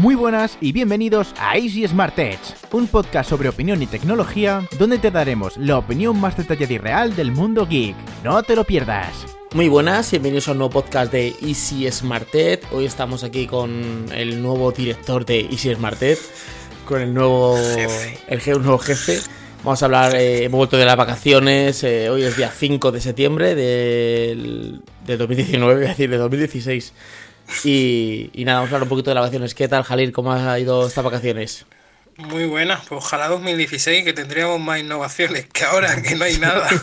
Muy buenas y bienvenidos a Easy Smart Edge, un podcast sobre opinión y tecnología donde te daremos la opinión más detallada y real del mundo geek. No te lo pierdas. Muy buenas, bienvenidos a un nuevo podcast de Easy Smart Edge. Hoy estamos aquí con el nuevo director de Easy Smart Edge, con el nuevo el, je- nuevo jefe. Vamos a hablar, eh, hemos vuelto de las vacaciones, eh, hoy es día 5 de septiembre del, del 2019, voy a decir, de 2016. Y, y nada, vamos a hablar un poquito de las vacaciones. ¿Qué tal, Jalil? ¿Cómo ha ido estas vacaciones? Muy buena, pues ojalá 2016 que tendríamos más innovaciones que ahora, que no hay nada.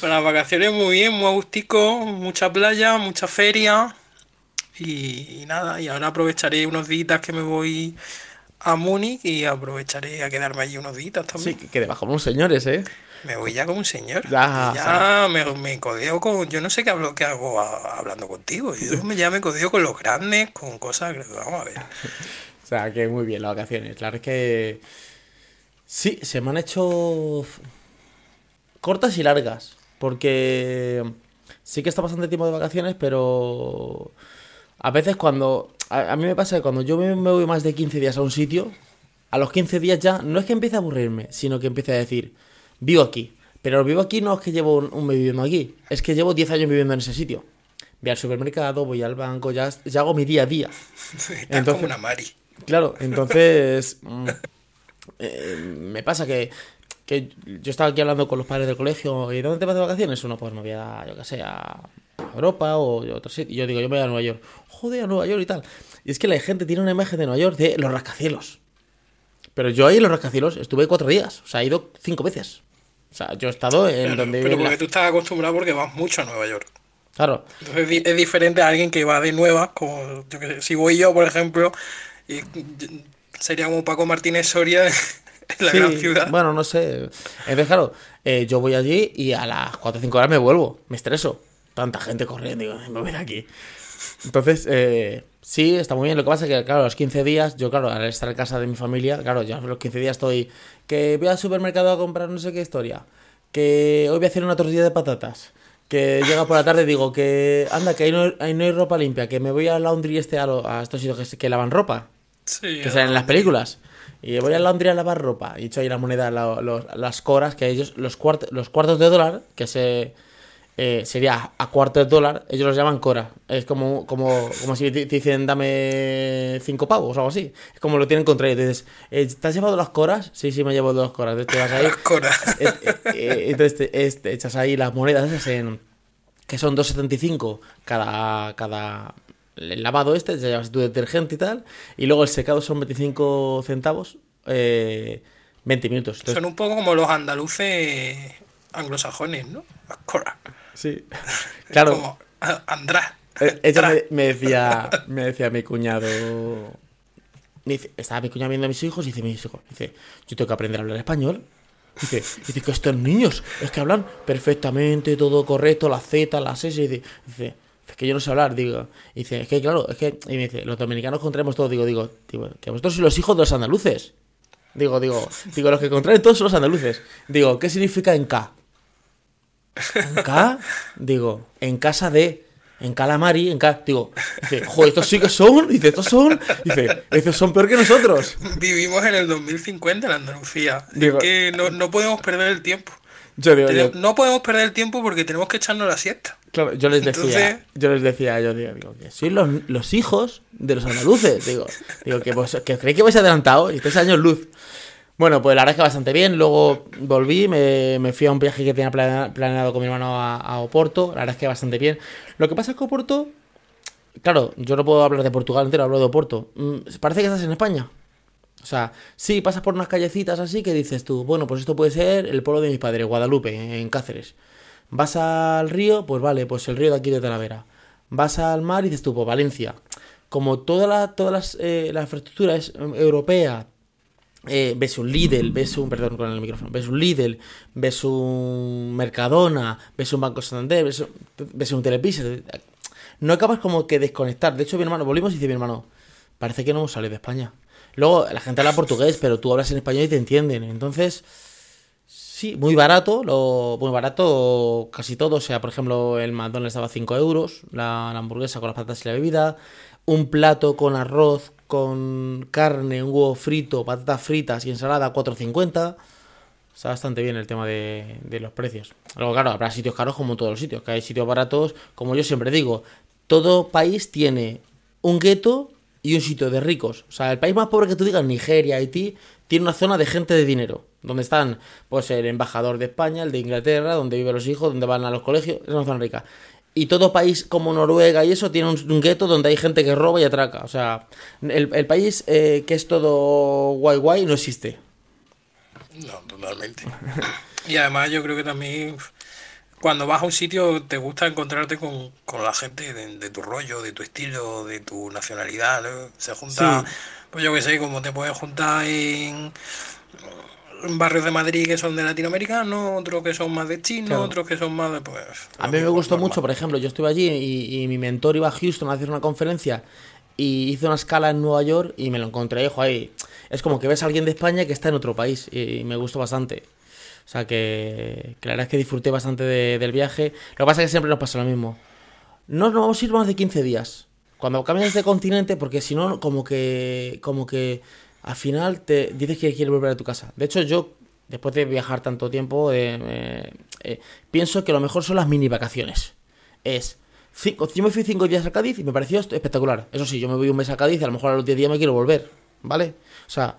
Bueno, las vacaciones muy bien, muy agustico, mucha playa, mucha feria y, y nada, y ahora aprovecharé unos días que me voy a Múnich y aprovecharé a quedarme allí unos días Sí, también. que, que debajo unos señores, ¿eh? Me voy ya como un señor. Ya, ya me, me codeo con... Yo no sé qué, hablo, qué hago a- hablando contigo. Yo me, ya me codeo con los grandes, con cosas que... Vamos a ver. O sea, que muy bien las vacaciones. La verdad es que. Sí, se me han hecho. cortas y largas. Porque. Sí que está bastante tiempo de vacaciones, pero. A veces cuando. A, a mí me pasa que cuando yo me, me voy más de 15 días a un sitio, a los 15 días ya no es que empiece a aburrirme, sino que empiece a decir, vivo aquí. Pero vivo aquí no es que llevo un, un mes viviendo aquí, es que llevo 10 años viviendo en ese sitio. Voy al supermercado, voy al banco, ya, ya hago mi día a día. Entonces- como una Mari. Claro, entonces mm, eh, me pasa que, que yo estaba aquí hablando con los padres del colegio y ¿dónde te vas de vacaciones? Uno, pues me voy a, yo qué sé, a Europa o a otro sitio. Y yo digo, yo me voy a Nueva York. Joder, a Nueva York y tal. Y es que la gente tiene una imagen de Nueva York de los rascacielos. Pero yo ahí en los rascacielos estuve cuatro días. O sea, he ido cinco veces. O sea, yo he estado en donde... pero porque las- tú estás acostumbrado porque vas mucho a Nueva York. Claro, Entonces es diferente a alguien que va de nuevas, como yo que sé, si voy yo, por ejemplo, y- sería como Paco Martínez Soria en la Sí, gran ciudad. Bueno, no sé. Entonces, claro, eh, yo voy allí y a las 4 o 5 horas me vuelvo. Me estreso. Tanta gente corriendo, digo, me voy de aquí. Entonces, eh, sí, está muy bien. Lo que pasa es que, claro, a los 15 días, yo, claro, al estar en casa de mi familia, claro, ya a los 15 días estoy. Que voy al supermercado a comprar no sé qué historia. Que hoy voy a hacer una tortilla de patatas. Que llega por la tarde y digo que, anda, que ahí no, ahí no hay ropa limpia. Que me voy al laundry este a, lo- a estos sitios que, lavan ropa Sí, que salen en las películas. Y voy al laundry a lavar ropa. Y he hecho ahí la moneda, la- los- las coras, que ellos, los, cuart- los cuartos de dólar, que se eh, sería a cuartos de dólar, ellos los llaman cora. Es como, como, como si te te dicen dame cinco pavos o algo así. Es como lo tienen contra ellos. Dices, eh, ¿te has llevado las coras? Sí, sí, me llevo dos coras. Entonces te vas ahí. Cora. Eh, eh, eh, entonces te, es- te echas ahí las monedas esas en, que son 2,75 cada, cada el lavado este, ya llevas tu detergente y tal, y luego el secado son 25 centavos, eh, 20 minutos. Entonces, Son un poco como los andaluces anglosajones, ¿no? Las Cora. Sí. Claro, Como András. eh, ella András. me, me decía, me decía mi cuñado, me dice, estaba mi cuñado viendo a mis hijos y dice, mis hijos, dice, yo tengo que aprender a hablar español. Dice, dice que estos niños es que hablan perfectamente, todo correcto, la Z, las S. y Dice, dice, es que yo no sé hablar, digo. Dice, es que claro, es que. Y me dice, los dominicanos contraemos todo. Digo, digo, digo, que vosotros sois los hijos de los andaluces. Digo, digo, digo, los que contraen todos son los andaluces. Digo, ¿qué significa en K? ¿En K? Digo, en casa de. En calamari, en K. Digo, dice, joder, estos sí que son. Dice, estos son. Dice, estos son peor que nosotros. Vivimos en el 2050 en Andalucía. Digo- es que no, no podemos perder el tiempo. Yo digo, yo- No podemos perder el tiempo porque tenemos que echarnos la siesta. Claro, yo les decía, Entonces- yo les decía, yo digo, digo, que sois los, los hijos de los andaluces. Digo, digo que, vos, que creéis que vais adelantado y estáis años luz. Bueno, pues la verdad es que bastante bien. Luego volví, me, me fui a un viaje que tenía plane- planeado con mi hermano a, a Oporto. La verdad es que bastante bien. Lo que pasa es que Oporto, claro, yo no puedo hablar de Portugal entero, hablo de Oporto. Mm, Parece que estás en España. O sea, sí, pasas por unas callecitas así que dices tú, bueno, pues esto puede ser el pueblo de mis padres, Guadalupe, en Cáceres. Vas al río, pues vale, pues el río de aquí de Talavera. Vas al mar y dices tú, pues Valencia. Como toda la, todas las, eh, la infraestructura es eh, europea, eh, ves un Lidl, ves un, perdón con el micrófono, ves un Lidl, ves un Mercadona, ves un Banco Santander, ves un, ves un Telepisa, no acabas como que desconectar. De hecho, mi hermano, volvimos y dice mi hermano, parece que no hemos salido de España. Luego, la gente habla portugués, pero tú hablas en español y te entienden. Entonces, sí muy barato, muy barato casi todo. O sea, por ejemplo, el McDonald's estaba a 5 euros, la, la hamburguesa con las patatas y la bebida, un plato con arroz, con carne, un huevo frito, patatas fritas y ensalada 4.50. Está bastante bien el tema de, los precios. Luego, claro, habrá sitios caros como en todos los sitios, que hay sitios baratos, como yo siempre digo, todo país tiene un gueto y un sitio de ricos. O sea, el país más pobre que tú digas, Nigeria, Haití, tiene una zona de gente de dinero. Donde están, pues, el embajador de España, el de Inglaterra, donde viven los hijos, donde van a los colegios, es una zona rica. Y todo país como Noruega y eso tiene un, un gueto donde hay gente que roba y atraca. O sea, el, el país eh, que es todo guay guay no existe. No, totalmente. Y además yo creo que también cuando vas a un sitio te gusta encontrarte con, con la gente de, de tu rollo, de tu estilo, de tu nacionalidad, ¿no? Se junta, Sí. pues yo qué sé, como te puedes juntar en, en barrios de Madrid que son de latinoamericanos, otros que son más de chino, Claro. otros que son más de pues... A mí me gustó normal. mucho, por ejemplo, yo estuve allí y, y mi mentor iba a Houston a hacer una conferencia y hizo una escala en Nueva York y me lo encontré, hijo, ahí. Es como que ves a alguien de España que está en otro país y, me gustó bastante. O sea que, que la verdad es que disfruté bastante de- del viaje. Lo que pasa es que siempre nos pasa lo mismo. No nos vamos a ir más de 15 días. Cuando cambias de continente, porque si no, como que, como que al final te dices que quieres volver a tu casa. De hecho, yo, después de viajar tanto tiempo, eh, eh, eh, pienso que lo mejor son las mini vacaciones. Es, cinco, yo me fui cinco días a Cádiz y me pareció espectacular. Eso sí, yo me voy un mes a Cádiz y a lo mejor a los 10 días me quiero volver, ¿vale? O sea,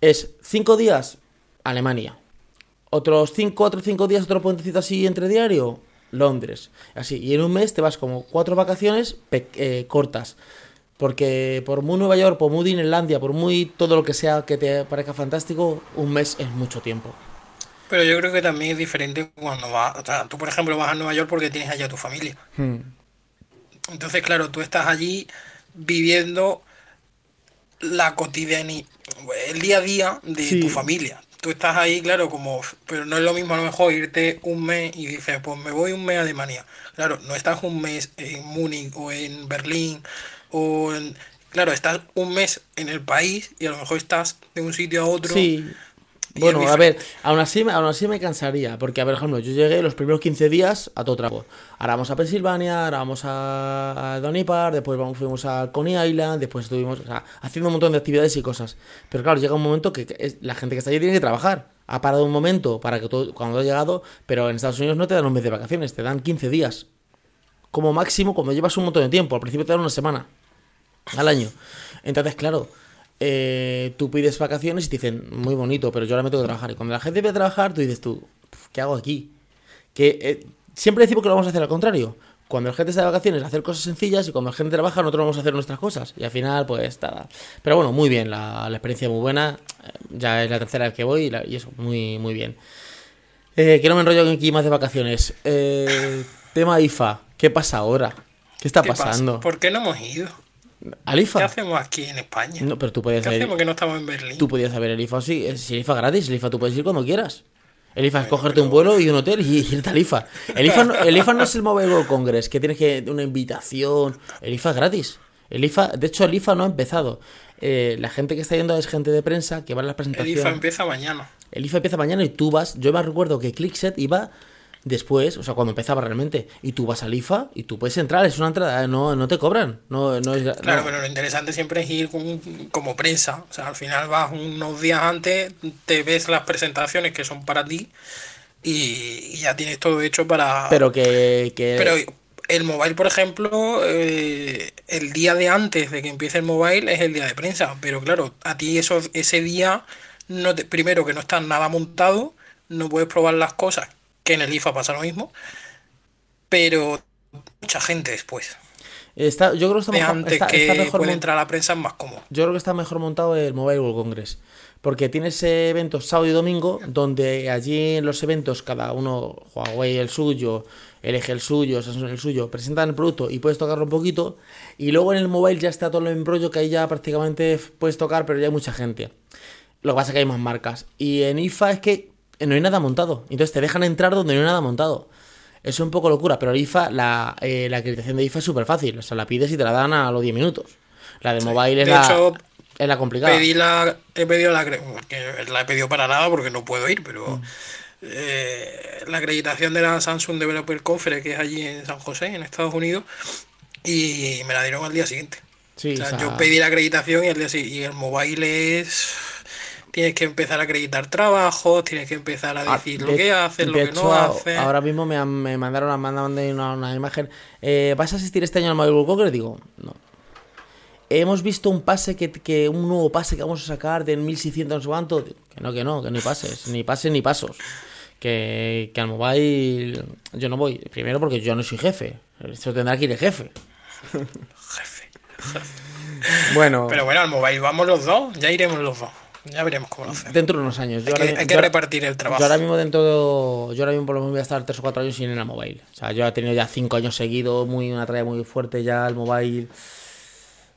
es cinco días Alemania, otros 5, 4 o 5 días, otro puentecito así entre diario, Londres. Así, y en un mes te vas como cuatro vacaciones eh, cortas. Porque por muy Nueva York, por muy Disneylandia, por muy todo lo que sea que te parezca fantástico, un mes es mucho tiempo. Pero yo creo que también es diferente cuando vas, o sea, tú por ejemplo vas a Nueva York porque tienes allá tu familia. Entonces, claro, tú estás allí viviendo la cotidianidad, el día a día de Sí. tu familia. Tú estás ahí, claro, como, pero no es lo mismo a lo mejor irte un mes y dices, pues me voy un mes a Alemania. Claro, no estás un mes en Múnich o en Berlín o en... Claro, estás un mes en el país y a lo mejor estás de un sitio a otro. Sí. Bueno, a ver, aún así, aún así me cansaría, porque, a ver, por ejemplo, yo llegué los primeros 15 días a todo trapo. Ahora vamos a Pensilvania, ahora vamos a, Park, después vamos, fuimos a Coney Island, después estuvimos o sea, haciendo un montón de actividades y cosas. Pero claro, llega un momento que que es- la gente que está allí tiene que trabajar. Ha parado un momento para que todo, cuando ha llegado, pero en Estados Unidos no te dan un mes de vacaciones, te dan 15 días. Como máximo cuando llevas un montón de tiempo. Al principio te dan una semana al año. Entonces, claro, eh, tú pides vacaciones y te dicen, muy bonito, pero yo ahora me tengo que trabajar. Y cuando la gente viene a trabajar, tú dices tú, "Pf, ¿qué hago aquí? Que eh, siempre decimos que lo vamos a hacer al contrario. Cuando la gente está de vacaciones, hacer cosas sencillas y cuando la gente trabaja, nosotros vamos a hacer nuestras cosas. Y al final, pues nada. Pero bueno, muy bien, la, la experiencia muy buena. Ya es la tercera vez que voy y, la- y eso, muy, muy bien. Eh, que no me enrollo aquí más de vacaciones. Eh, tema IFA, ¿qué pasa ahora? ¿Qué está ¿Qué pasa? pasando? ¿Por qué no hemos ido? ¿Al ¿Qué hacemos aquí en España? No, pero tú puedes ¿Qué hacemos que no estamos en Berlín? Tú podías saber el IFA, sí, es- si el IFA gratis, el IFA tú puedes ir cuando quieras. El IFA es cogerte un vuelo y un hotel y irte al IFA. El IFA, no, el IFA no es el Mobile World Congress, que tienes que una invitación. El IFA es gratis. El IFA, de hecho, el IFA no ha empezado. Eh, la gente que está yendo es gente de prensa que va a las El presentaciones. IFA empieza mañana. El IFA empieza mañana y tú vas. Yo me recuerdo que ClickSet iba después, o sea, cuando empezaba realmente. Y tú vas al IFA y tú puedes entrar, es una entrada, no, no te cobran. No, no es, Claro, no. pero lo interesante siempre es ir con- como prensa. O sea, al final vas unos días antes, te ves las presentaciones que son para ti y, y ya tienes todo hecho para... Pero que. que Pero el mobile, por ejemplo, eh, el día de antes de que empiece el mobile es el día de prensa. Pero claro, a ti eso, ese día, no te- primero que no está nada montado, no puedes probar las cosas, que en el IFA pasa lo mismo, pero mucha gente después. está, yo creo que está mejor, antes está- que está mejor puede entrar a la prensa más cómodo. Yo creo que está mejor montado el Mobile World Congress. Porque tienes eventos sábado y domingo, donde allí en los eventos cada uno, Huawei el suyo, LG el suyo, Samsung el suyo, presentan el producto y puedes tocarlo un poquito. Y luego en el mobile ya está todo el embrollo que ahí ya prácticamente puedes tocar, pero ya hay mucha gente. Lo que pasa es que hay más marcas. Y en IFA es que no hay nada montado. Entonces te dejan entrar donde no hay nada montado. Es un poco locura, pero el IFA, la, eh, la acreditación de IFA es súper fácil. O sea, la pides y te la dan a los 10 minutos. La de mobile es, De la, hecho, es la complicada. Pedí la, he pedido la, que la he pedido para nada porque no puedo ir, pero Mm. eh, la acreditación de la Samsung Developer Conference, que es allí en San José, en Estados Unidos, y me la dieron al día siguiente. Sí, O sea, o sea, yo pedí la acreditación y el, y el mobile es... Tienes que empezar a acreditar trabajos, tienes que empezar a Ah, decir de- lo que haces, lo que hecho, no haces. Ahora mismo me, me mandaron, me mandaron una, una imagen. Eh, ¿Vas a asistir este año al Mobile World Congress? Digo, no. Hemos visto un pase que, que un nuevo pase que vamos a sacar de 1600 no sé cuánto. Que no, que no, que ni pases, ni pases ni pasos. Que, que al mobile yo no voy. Primero porque yo no soy jefe. Eso tendrá que ir el jefe. Jefe. Bueno, Pero bueno, al mobile vamos los dos, ya iremos los dos. Ya veremos cómo lo hacemos. dentro de unos años. Yo Hay ahora que, mi- hay que yo ahora- repartir el trabajo. Yo ahora mismo dentro de, yo ahora mismo por lo menos voy a estar 3 o 4 años sin al mobile. O sea, yo he tenido ya 5 años seguidos, muy una trayectoria muy fuerte ya al mobile.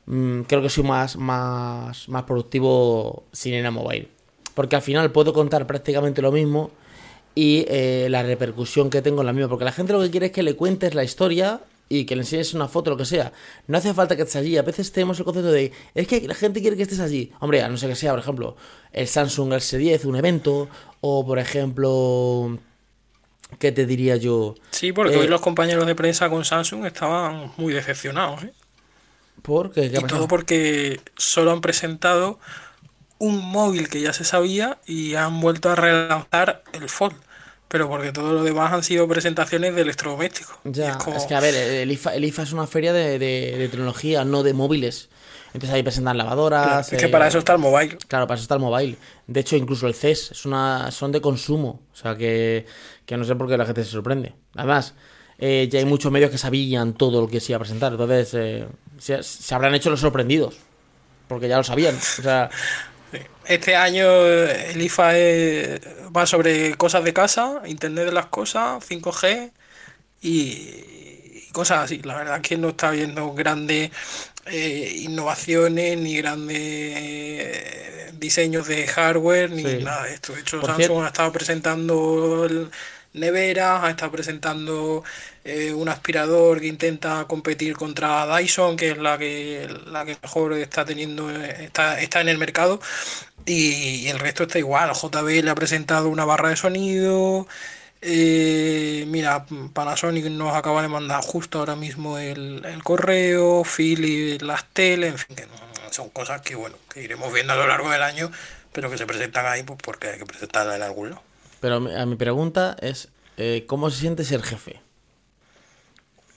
Mm, creo que soy más, más, más productivo sin al mobile. Porque al final puedo contar prácticamente lo mismo y eh, la repercusión que tengo es la misma. Porque la gente lo que quiere es que le cuentes la historia y que le enseñes una foto, lo que sea. No hace falta que estés allí. A veces tenemos el concepto de, es que la gente quiere que estés allí. Hombre, a no ser que sea, por ejemplo, el Samsung S10, un evento, o por ejemplo, ¿qué te diría yo? Sí, porque Eh, hoy los compañeros de prensa con Samsung estaban muy decepcionados. ¿eh? ¿Por qué? ¿Qué Y todo porque solo han presentado un móvil que ya se sabía y han vuelto a relanzar el Fold. Pero porque todo lo demás han sido presentaciones de electrodomésticos. Ya, es como- es que a ver, el IFA, el IFA es una feria de, de- de tecnología, no de móviles. Entonces ahí presentan lavadoras. es que eh, para eso está el mobile. Claro, para eso está el mobile. De hecho, incluso el CES es una, son de consumo. O sea que, que no sé por qué la gente se sorprende. Además, eh, ya hay muchos medios que sabían todo lo que se iba a presentar. Entonces, eh, se, se habrán hecho los sorprendidos. Porque ya lo sabían. O sea, Este año eh, el IFA es- va sobre cosas de casa, Internet de las cosas, 5G y, y cosas así. La verdad es que no está viendo grandes eh, innovaciones ni grandes eh, diseños de hardware ni Sí. nada de esto. De hecho, Por Samsung ha estado presentando el- neveras, ha estado presentando eh, un aspirador que intenta competir contra Dyson, que es la que la que mejor está teniendo está, está en el mercado y, el resto está igual. JB le ha presentado una barra de sonido. eh, mira, Panasonic nos acaba de mandar justo ahora mismo el, el correo, Philips las teles, en fin, que son cosas que bueno, que iremos viendo a lo largo del año, pero que se presentan ahí pues porque hay que presentarlas en algún lado. pero a mi pregunta es: eh, ¿cómo se siente ser jefe?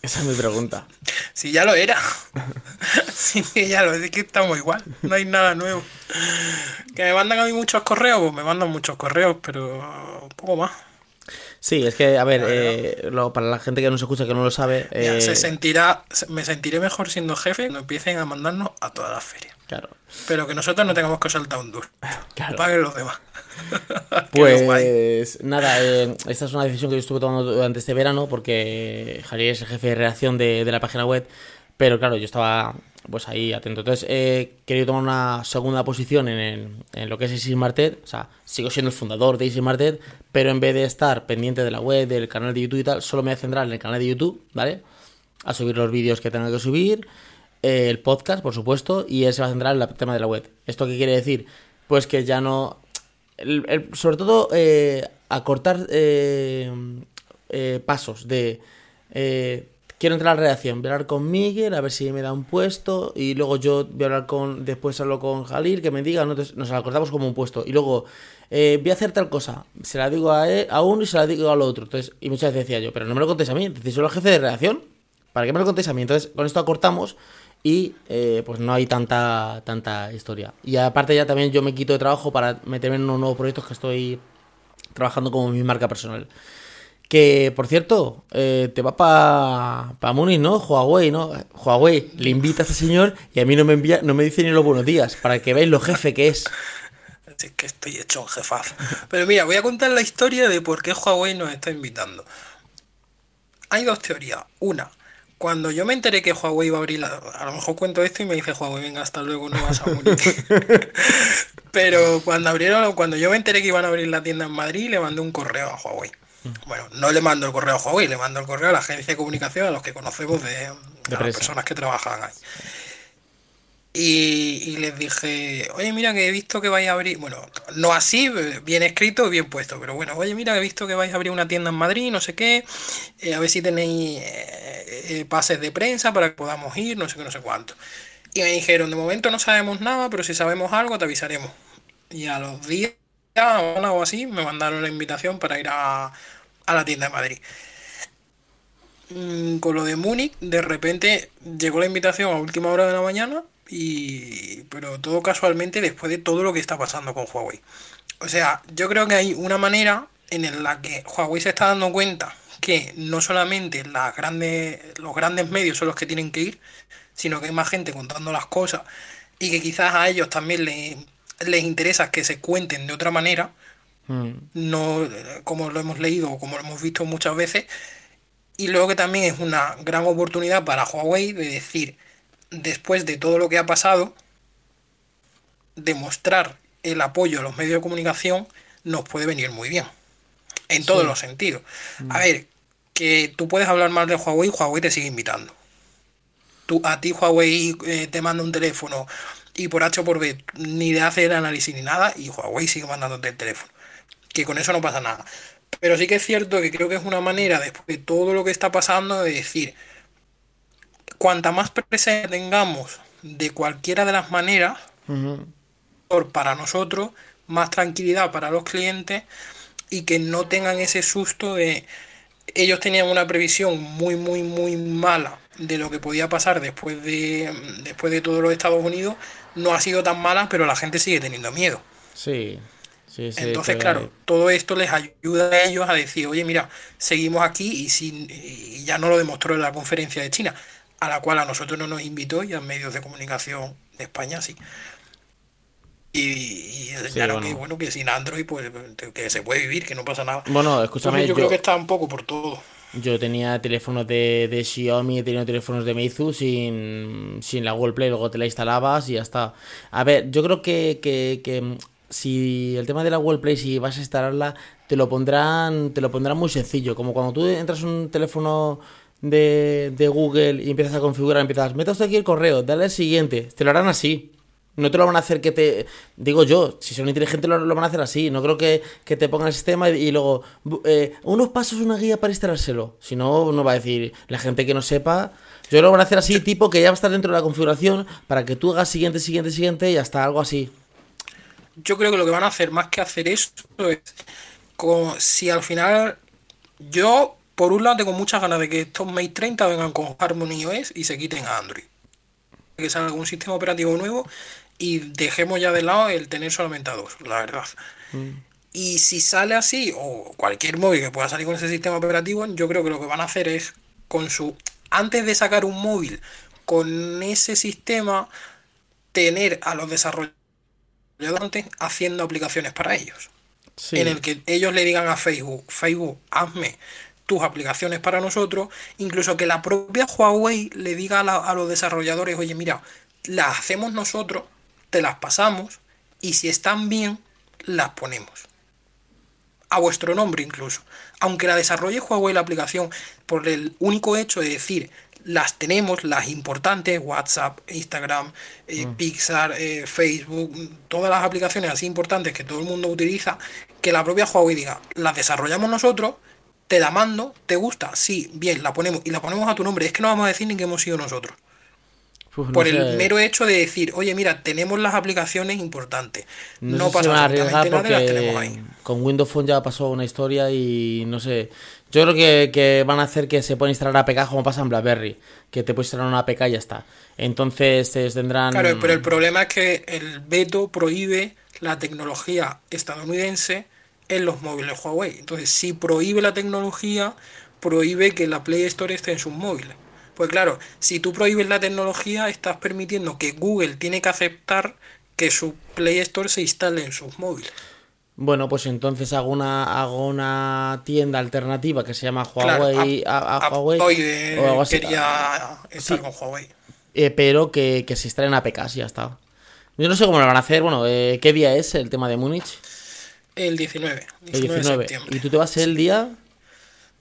Esa es mi pregunta. Si ya lo era. que ya lo es que estamos igual. No hay nada nuevo. Que me mandan a mí muchos correos, pues me mandan muchos correos, pero poco más. Sí, es que, a ver, eh, lo- para la gente que no se escucha, que no lo sabe. Mira, eh, se sentirá, se- me sentiré mejor siendo jefe cuando empiecen a mandarnos a todas las ferias. Claro. Pero que nosotros no tengamos que saltar un duro. Claro. Paguen los demás. Pues nada, eh, esta es una decisión que yo estuve tomando durante este verano porque Javier es el jefe de redacción de, de la página web, pero claro, yo estaba pues ahí atento. Entonces he querido tomar una segunda posición en, lo que es Easy Martet, o sea, sigo siendo el fundador de Easy Martet, pero en vez de estar pendiente de la web, del canal de YouTube y tal, solo me voy a centrar en el canal de YouTube, ¿vale? A subir los vídeos que tenga que subir, eh, el podcast, por supuesto, y él se va a centrar en el tema de la web. ¿Esto qué quiere decir? Pues que ya no sobre todo eh, acortar eh, eh, pasos de eh, quiero entrar a la redacción, voy a hablar con Miguel a ver si me da un puesto y luego yo voy a hablar con después hablo con Jalil que me diga ¿no? Entonces, nos acortamos como un puesto. Y luego eh, voy a hacer tal cosa se la digo a, él- a uno y se la digo al otro. Entonces y muchas veces decía yo pero no me lo contéis a mí decís soy el jefe de redacción para qué me lo contéis a mí entonces con esto acortamos y eh, pues no hay tanta tanta historia. Y aparte ya también yo me quito de trabajo para meterme en unos nuevos proyectos que estoy trabajando como mi marca personal que por cierto eh, te va para pa Múnich no Huawei no Huawei le invita a este señor y a mí no me envía no me dice ni los buenos días para que veáis lo jefe que es Así que estoy hecho un. Pero mira, voy a contar la historia de por qué Huawei nos está invitando. Hay dos teorías. Una, cuando yo me enteré que Huawei iba a abrir la... A lo mejor cuento esto y me dice Huawei, venga, hasta luego, no vas a morir. Pero cuando abrieron, cuando yo me enteré que iban a abrir la tienda en Madrid, le mandé un correo a Huawei. Bueno, no le mando el correo a Huawei, le mando el correo a la agencia de comunicación, a los que conocemos de, de las personas que trabajan ahí. Y, y les dije, oye, mira que he visto que vais a abrir, bueno, no así, bien escrito, bien puesto, pero bueno, oye, mira que he visto que vais a abrir una tienda en Madrid, no sé qué, eh, a ver si tenéis eh, eh, pases de prensa para que podamos ir, no sé qué, no sé cuánto. Y me dijeron, de momento no sabemos nada, pero si sabemos algo te avisaremos. Y a los días o algo así me mandaron la invitación para ir a, a la tienda de Madrid. Mm, Con lo de Múnich, de repente llegó la invitación a última hora de la mañana y pero todo casualmente después de todo lo que está pasando con Huawei. O sea, yo creo que hay una manera en la que Huawei se está dando cuenta que no solamente las grandes, los grandes medios son los que tienen que ir, sino que hay más gente contando las cosas y que quizás a ellos también les, les interesa que se cuenten de otra manera, Mm. no como lo hemos leído o como lo hemos visto muchas veces. Y luego que también es una gran oportunidad para Huawei de decir, después de todo lo que ha pasado, demostrar el apoyo a los medios de comunicación nos puede venir muy bien. En todos los sentidos. A ver, que tú puedes hablar mal de Huawei, Huawei te sigue invitando. Tú, a ti Huawei eh, te manda un teléfono y por H o por B ni le hace el análisis ni nada y Huawei sigue mandándote el teléfono. Que con eso no pasa nada. Pero sí que es cierto que creo que es una manera, después de todo lo que está pasando, de decir, cuanta más presencia tengamos de cualquiera de las maneras, mejor para nosotros, más tranquilidad para los clientes y que no tengan ese susto de ellos tenían una previsión muy muy muy mala de lo que podía pasar después de después de todo lo de Estados Unidos no ha sido tan mala pero la gente sigue teniendo miedo Sí. Sí, sí, entonces claro todo esto les ayuda a ellos a decir oye mira seguimos aquí y, sin, y ya no lo demostró en la conferencia de China a la cual a nosotros no nos invitó y a medios de comunicación de España sí y, y enseñaron bueno. que bueno que sin Android pues que se puede vivir que no pasa nada Bueno, escúchame, Entonces, yo, yo, creo que está un poco por todo yo tenía teléfonos de, de Xiaomi, he tenido teléfonos de Meizu sin, sin la Google Play, luego te la instalabas y ya está. A ver, yo creo que, que, que, mm, si el tema de la Google Play, si vas a instalarla, te lo pondrán, te lo pondrán muy sencillo. Como cuando tú entras en un teléfono de, de Google y empiezas a configurar, empiezas, meta usted aquí el correo, dale al siguiente, te lo harán así. No te lo van a hacer que te... Digo yo, si son inteligentes lo, lo van a hacer así. No creo que, que te pongan el sistema y, luego... eh, unos pasos, una guía para instalárselo. Si no, no va a decir... La gente que no sepa... Yo lo van a hacer así, tipo que ya va a estar dentro de la configuración para que tú hagas siguiente, siguiente, siguiente y hasta algo así. yo creo que lo que van a hacer más que hacer eso es como si al final yo por un lado tengo muchas ganas de que estos Mate 30 vengan con Harmony OS y se quiten a Android que salga un sistema operativo nuevo y dejemos ya de lado el tener solamente a dos la verdad y si sale así o cualquier móvil que pueda salir con ese sistema operativo yo creo que lo que van a hacer es con su antes de sacar un móvil con ese sistema tener a los desarrolladores haciendo aplicaciones para ellos. Sí. En el que ellos le digan a Facebook, Facebook, hazme tus aplicaciones para nosotros, incluso que la propia Huawei le diga a, la- a los desarrolladores, oye, mira, las hacemos nosotros, te las pasamos, y si están bien, las ponemos. A vuestro nombre incluso. Aunque la desarrolle Huawei la aplicación por el único hecho de decir, las tenemos, las importantes, WhatsApp, Instagram, eh, Pixar, eh, Facebook, todas las aplicaciones así importantes que todo el mundo utiliza, que la propia Huawei diga, las desarrollamos nosotros, te la mando, ¿te gusta? Sí, bien, la ponemos y la ponemos a tu nombre. Es que no vamos a decir ni que hemos sido nosotros. Uf, no Por el mero hecho de decir, oye, mira, tenemos las aplicaciones importantes. No, No, sé pasa nada las tenemos ahí. con Windows Phone ya pasó una historia y no sé. Yo creo que, que van a hacer que se pueda instalar APK como pasa en BlackBerry, que te puedes instalar una APK y ya está. Entonces tendrán. Claro, pero el problema es que el veto prohíbe la tecnología estadounidense en los móviles Huawei. Entonces, si prohíbe la tecnología, prohíbe que la Play Store esté en sus móviles. Pues claro, si tú prohíbes la tecnología, estás permitiendo que Google tiene que aceptar que su Play Store se instale en sus móviles. Bueno, pues entonces hago una, hago una tienda alternativa que se llama Claro, Huawei Ap- a, a Huawei. O algo así. quería estar Sí. con Huawei. Eh, pero que, que se instalen APKs y ya está. Yo no sé cómo lo van a hacer. Bueno, eh, ¿qué día es el tema de Múnich? El 19, 19, El 19. de septiembre. ¿Y tú te vas el día?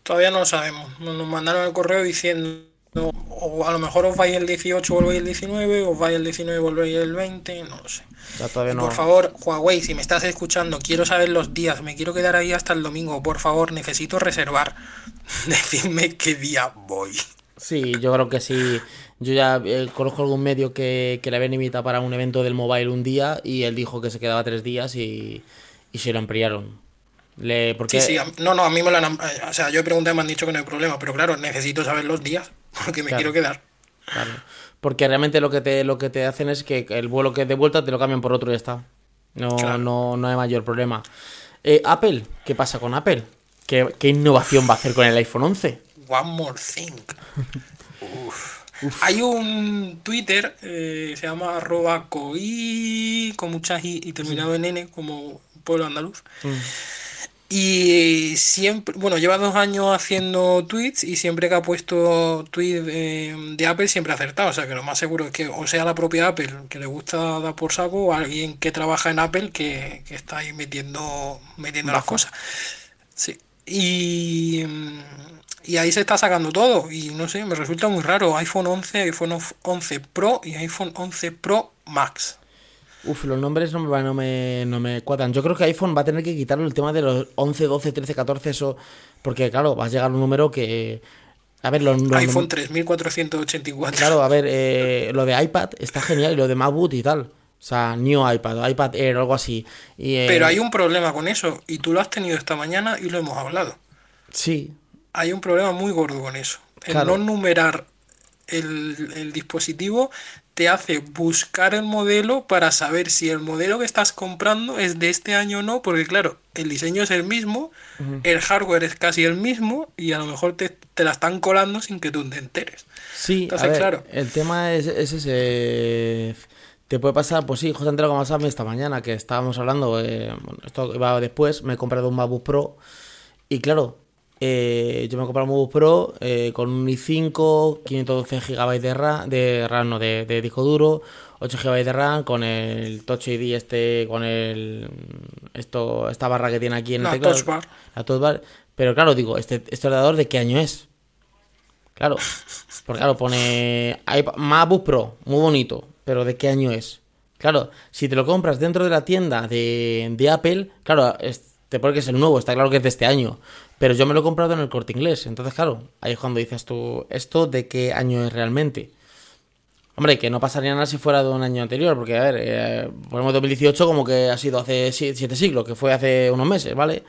Todavía no lo sabemos. Nos mandaron el correo diciendo o a lo mejor os vais el 18, volvéis el 19, os vais el 19, volvéis el 20, no lo sé. Ya todavía Y no. Por favor, Huawei, si me estás escuchando, quiero saber los días, me quiero quedar ahí hasta el domingo, por favor, necesito reservar. Decidme qué día voy. Sí, yo creo que sí. Yo ya eh, conozco algún medio que, que le habían invitado para un evento del mobile un día y él dijo que se quedaba tres días y, y se lo ampliaron. Le, porque, Sí, sí, a- no, no, a mí me lo han... eh, O sea, yo he preguntado y me han dicho que no hay problema, pero claro, necesito saber los días, porque me Claro. quiero quedar. claro. Porque realmente lo que te lo que te hacen es que el vuelo que es de vuelta te lo cambian por otro y ya está. No, Claro. no, no hay mayor problema. Eh, Apple, ¿qué pasa con Apple? ¿Qué, qué innovación va a hacer con el iPhone 11? One more thing. Uf. Hay un Twitter, eh, se llama arroba coi, con muchas i y terminado en n, como pueblo andaluz. Y siempre, bueno, lleva dos años haciendo tweets y siempre que ha puesto tweets eh, de Apple siempre ha acertado. O sea que lo más seguro es que o sea la propia Apple que le gusta dar por saco o alguien que trabaja en Apple que, que está ahí metiendo, metiendo las cosas. Sí. Y, y ahí se está sacando todo. Y no sé, me resulta muy raro. iPhone 11, iPhone 11 Pro y iPhone 11 Pro Max. Uf, los nombres no me, no, me, no me cuadran. Yo creo que iPhone va a tener que quitarle el tema de los 11, 12, 13, 14, eso. Porque, claro, va a llegar un número que. A ver, los. los- iPhone 3484. Claro, a ver, eh, lo de iPad está genial y lo de MacBook y tal. O sea, New iPad, iPad Air, algo así. Y, eh, Pero hay un problema con eso. Y tú lo has tenido esta mañana y lo hemos hablado. Sí, Hay un problema muy gordo con eso. El Claro. no numerar el, el dispositivo te hace buscar el modelo para saber si el modelo que estás comprando es de este año o no, porque claro, el diseño es el mismo, el hardware es casi el mismo y a lo mejor te, te la están colando sin que tú te enteres. Sí, Entonces, a ver, claro. el tema es, es ese. Te puede pasar, pues sí, justamente lo que me pasó a mí esta mañana, que estábamos hablando, eh, bueno, esto iba después, me he comprado un MacBook Pro y claro, eh, yo me he comprado un MacBook Pro eh, con un i5, 512 GB de RAM, de RAM, no, de, de disco duro, 8 GB de RAM, con el Touch ID este, con el esto, esta barra que tiene aquí en el La teclado. touch bar. La touch bar. Pero claro, digo, este, este ordenador de qué año es. Claro, porque claro, pone iPad- MacBook Pro, muy bonito, pero ¿de qué año es? Claro, si te lo compras dentro de la tienda de, de Apple, claro, es- te pone que es el nuevo, está claro que es de este año, pero yo me lo he comprado en el corte inglés, entonces claro, ahí es cuando dices tú, ¿esto de qué año es realmente? Hombre, que no pasaría nada si fuera de un año anterior, porque a ver, eh, ponemos 2018 como que ha sido hace si- siete siglos, que fue hace unos meses, ¿vale?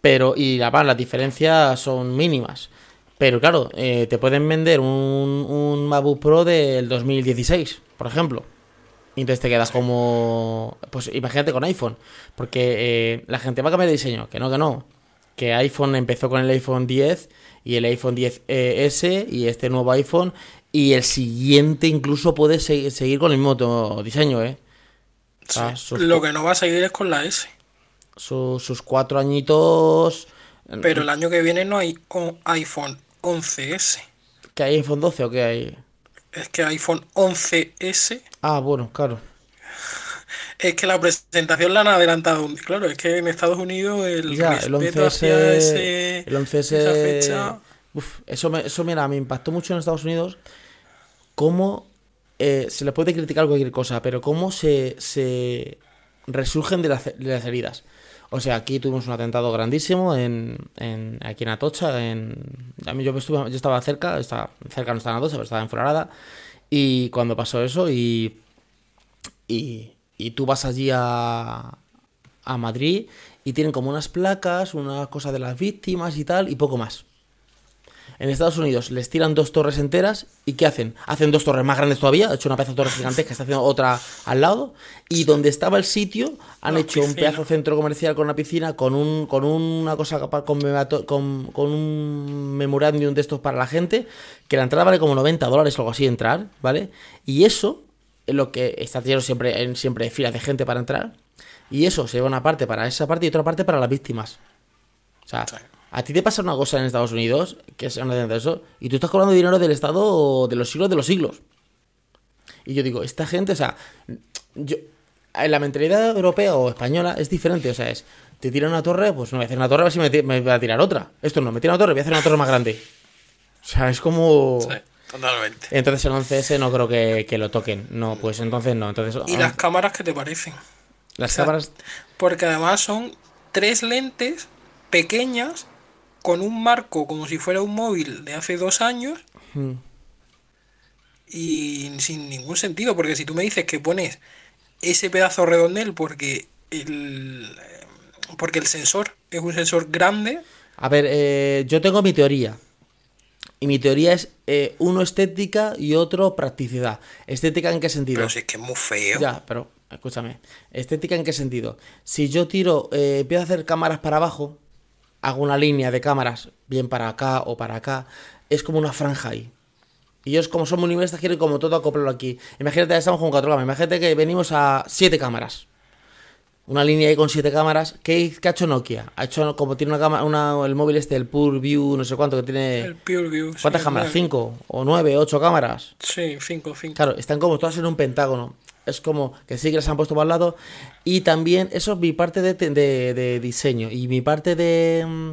Pero, y la las diferencias son mínimas. Pero claro, eh, te pueden vender un, un MacBook Pro del 2016, por ejemplo. Y entonces te quedas como. Pues imagínate con iPhone. Porque eh, la gente va a cambiar de diseño. Que no, que no. Que iPhone empezó con el iPhone 10 y el iPhone 10S y este nuevo iPhone. Y el siguiente incluso puede se- seguir con el mismo diseño, ¿eh? Sea, sus, Lo que no va a seguir es con la S. su- sus cuatro añitos. Pero el año que viene no hay un iPhone 11S. ¿Que hay iPhone 12 o qué hay? Es que iPhone 11S Ah, bueno, claro. Es que la presentación la han adelantado. Claro, es que en Estados Unidos el Ya, el respeto 11S. hacia ese- el 11S. esa fecha. Uf, eso, me, eso, mira, me impactó mucho en Estados Unidos. Cómo eh, se le puede criticar cualquier cosa, pero cómo se, se resurgen de las, de las heridas. O sea, aquí tuvimos un atentado grandísimo en, en- aquí en Atocha. En, a mí yo, estuve, yo estaba cerca, estaba, cerca no estaba en Atocha, pero estaba en Fuenlabrada. Y cuando pasó eso, y, y, y tú vas allí a, a Madrid y tienen como unas placas, una cosa de las víctimas y tal, y poco más. En Estados Unidos les tiran dos torres enteras y ¿qué hacen? Hacen dos torres más grandes todavía, han hecho una pedazo de torre gigantesca, está haciendo otra al lado y donde estaba el sitio han hecho un pedazo de centro comercial con una piscina, con un con una cosa conmemorato- con, con un memorándum de estos para la gente, que la entrada vale como 90 dólares o algo así entrar, ¿vale? Y eso es lo que está lleno siempre en siempre filas de gente para entrar y eso se lleva una parte para esa parte y otra parte para las víctimas. O sea, Sí. a ti te pasa una cosa en Estados Unidos, que es una de eso, y tú estás cobrando dinero del Estado de los siglos de los siglos. Y yo digo, esta gente, o sea, yo, en la mentalidad europea o española es diferente, o sea, es, te tiran una torre, pues no voy a hacer una torre, a ver si me, me va a tirar otra. Esto no, me tiran una torre, voy a hacer una torre más grande. O sea, es como... Sí, Totalmente. Entonces el 11S no creo que, que lo toquen. No, pues entonces no. Entonces, ¿Y las cámaras qué te parecen? las o sea, cámaras. Porque además son tres lentes pequeñas con un marco como si fuera un móvil de hace dos años mm, y sin ningún sentido. Porque si tú me dices que pones ese pedazo redondel porque el, porque el sensor es un sensor grande, A ver, eh, yo tengo mi teoría. Y mi teoría es eh, uno estética y otro practicidad. ¿Estética en qué sentido? pero si es que es muy feo. Ya, pero escúchame. ¿Estética en qué sentido? Si yo tiro, eh, empiezo a hacer cámaras para abajo, hago una línea de cámaras, bien para acá o para acá, es como una franja ahí. Y ellos, como son minimalistas, quieren como todo acoplarlo aquí. Imagínate, estamos con cuatro cámaras. Imagínate que venimos a siete cámaras. Una línea ahí con siete cámaras. ¿Qué, qué ha hecho Nokia? Ha hecho como tiene una cámara, una, el móvil este, el Pure View, no sé cuánto, que tiene. El Pure View. sí, ¿Cuántas cámaras? ¿Cinco? ¿O nueve? ¿Ocho cámaras? Sí, cinco, cinco. Claro, están como todas en un pentágono. Es como que sí que las han puesto para el lado. Y también, eso es mi parte de, de- de diseño. Y mi parte de. mm,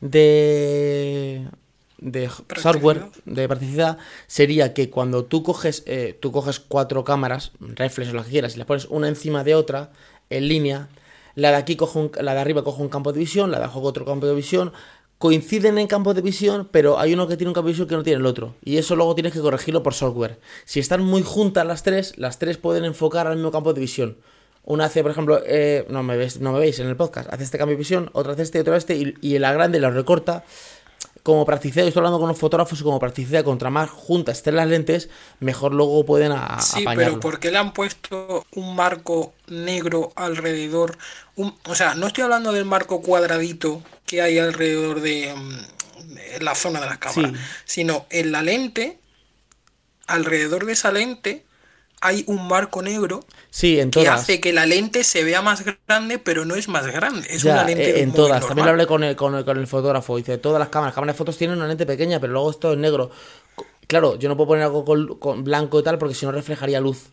de. de software, de practicidad, sería que cuando tú coges, eh, tú coges cuatro cámaras, reflex o lo que quieras, y las pones una encima de otra, en línea, la de aquí coge un- la de arriba coge un campo de visión, la de abajo otro campo de visión, coinciden en campo de visión, pero hay uno que tiene un campo de visión que no tiene el otro. Y eso luego tienes que corregirlo por software. Si están muy juntas las tres, las tres pueden enfocar al mismo campo de visión. Una hace, por ejemplo, eh, no, me ves, no me veis en el podcast, hace este cambio de visión, otra hace este, otra este, y, y la grande lo recorta. Como practicidad, yo estoy hablando con los fotógrafos y como practicidad, contra más juntas estén las lentes, mejor luego pueden a, Sí, apañarlo. pero ¿por qué le han puesto un marco negro alrededor? Un- o sea, no estoy hablando del marco cuadradito que hay alrededor de, mm, de la zona de las cámaras, Sí. sino en la lente, alrededor de esa lente, hay un marco negro Sí, en que hace que la lente se vea más grande, pero no es más grande, es Ya, una lente eh, en todas. También lo hablé con el, con, el, con el fotógrafo. Dice, todas las cámaras, cámaras de fotos tienen una lente pequeña, pero luego esto es negro. Claro, yo no puedo poner algo con, con blanco y tal porque si no reflejaría luz.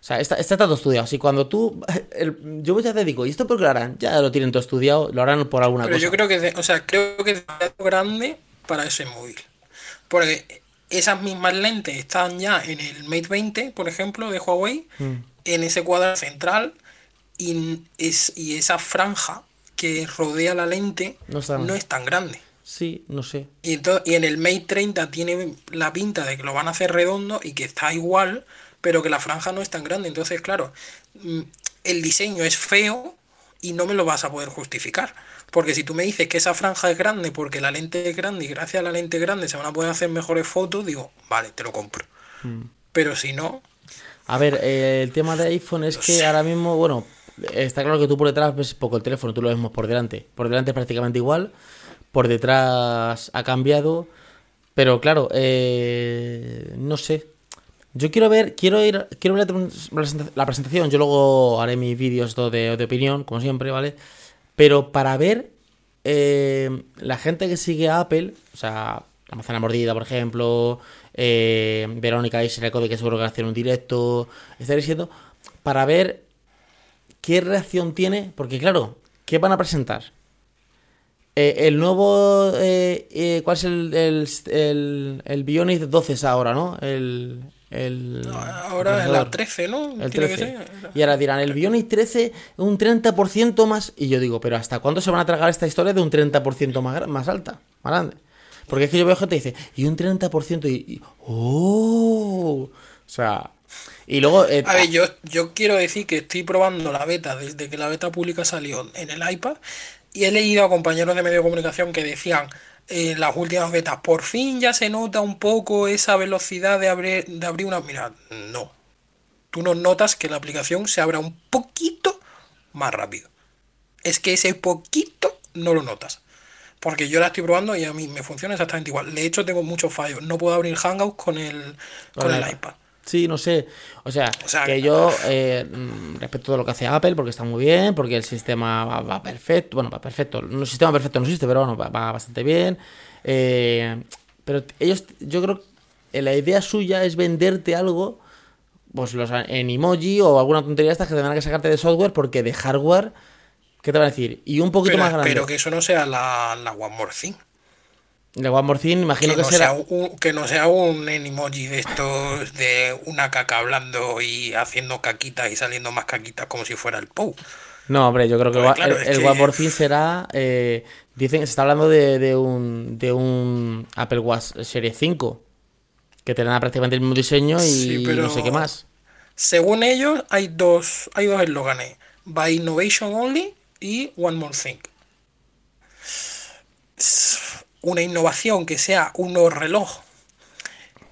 O sea, está, está todo estudiado. Si cuando tú... el- yo ya te digo, ¿y esto por qué lo harán? Ya lo tienen todo estudiado, lo harán por alguna Pero cosa. yo creo que, o sea, creo que es demasiado grande para ese móvil. Porque esas mismas lentes están ya en el Mate 20, por ejemplo, de Huawei, Mm. en ese cuadro central, y, es, y esa franja que rodea la lente No no es tan grande. Sí, no sé. Y, ento- y en el Mate 30 tiene la pinta de que lo van a hacer redondo y que está igual, pero que la franja no es tan grande. Entonces, claro, mm, el diseño es feo y no me lo vas a poder justificar. Porque si tú me dices que esa franja es grande porque la lente es grande y gracias a la lente grande se van a poder hacer mejores fotos, digo, vale, te lo compro. Mm. Pero si no, A ver, eh, el tema de iPhone es que ahora mismo, bueno, está claro que tú por detrás ves poco el teléfono, tú lo vemos por delante. Por delante es prácticamente igual, por detrás ha cambiado, pero claro, eh, no sé. Yo quiero ver, quiero ir, quiero ver la presenta- la presentación, yo luego haré mis vídeos de, de opinión, como siempre, ¿vale? Pero para ver eh, la gente que sigue a Apple, o sea, la manzana mordida, por ejemplo, eh, Verónica y Reco, que seguro que hacen un directo, estaré diciendo, para ver qué reacción tiene, porque claro, ¿qué van a presentar? Eh, el nuevo, eh, ¿cuál es el, el, el, Bionic 12 es ahora, no? El, el ahora procesador. la 13, ¿no? El Tiene que 13. ser. Y ahora dirán, el Bionic 13 un 30% más. Y yo digo, pero ¿hasta cuándo se van a tragar esta historia de un 30% más, más alta? Más grande. Porque es que yo veo gente que dice, y un 30% y... y- ¡Oh! O sea... Y luego... eh, A ver, yo, yo quiero decir que estoy probando la beta desde que la beta pública salió en el iPad y he leído a compañeros de medio de comunicación que decían en las últimas betas, por fin ya se nota un poco esa velocidad de abrir, de abrir una... Mira, no. Tú no notas que la aplicación se abra un poquito más rápido. Es que ese poquito no lo notas. Porque yo la estoy probando y a mí me funciona exactamente igual. De hecho, tengo muchos fallos. No puedo abrir Hangouts con el, con el iPad. Sí, no sé. O sea, O sea, que yo eh, mm, respeto todo lo que hace Apple porque está muy bien, porque el sistema va, va perfecto. Bueno, va perfecto. El sistema perfecto no existe, pero bueno, va, va bastante bien. Eh, pero ellos, yo creo que la idea suya es venderte algo, pues los en emoji o alguna tontería estas que tendrán que sacarte de software porque de hardware, ¿qué te van a decir? Y un poquito Pero más grande. espero que eso no sea la, la One More Thing. El One More Thing, imagino Que que, no, será. sea un, que no sea un emoji de estos de una caca hablando y haciendo caquitas y saliendo más caquitas como si fuera el Pou. No, hombre, yo creo que Pues claro, el, es el que- One More Thing será. eh, dicen que se está hablando de, de un, de un Apple Watch Series 5. Que tendrá prácticamente el mismo diseño y Sí, pero- no sé qué más. Según ellos, hay dos, hay dos eslóganes: By Innovation Only y One More Thing. Una innovación que sea un nuevo reloj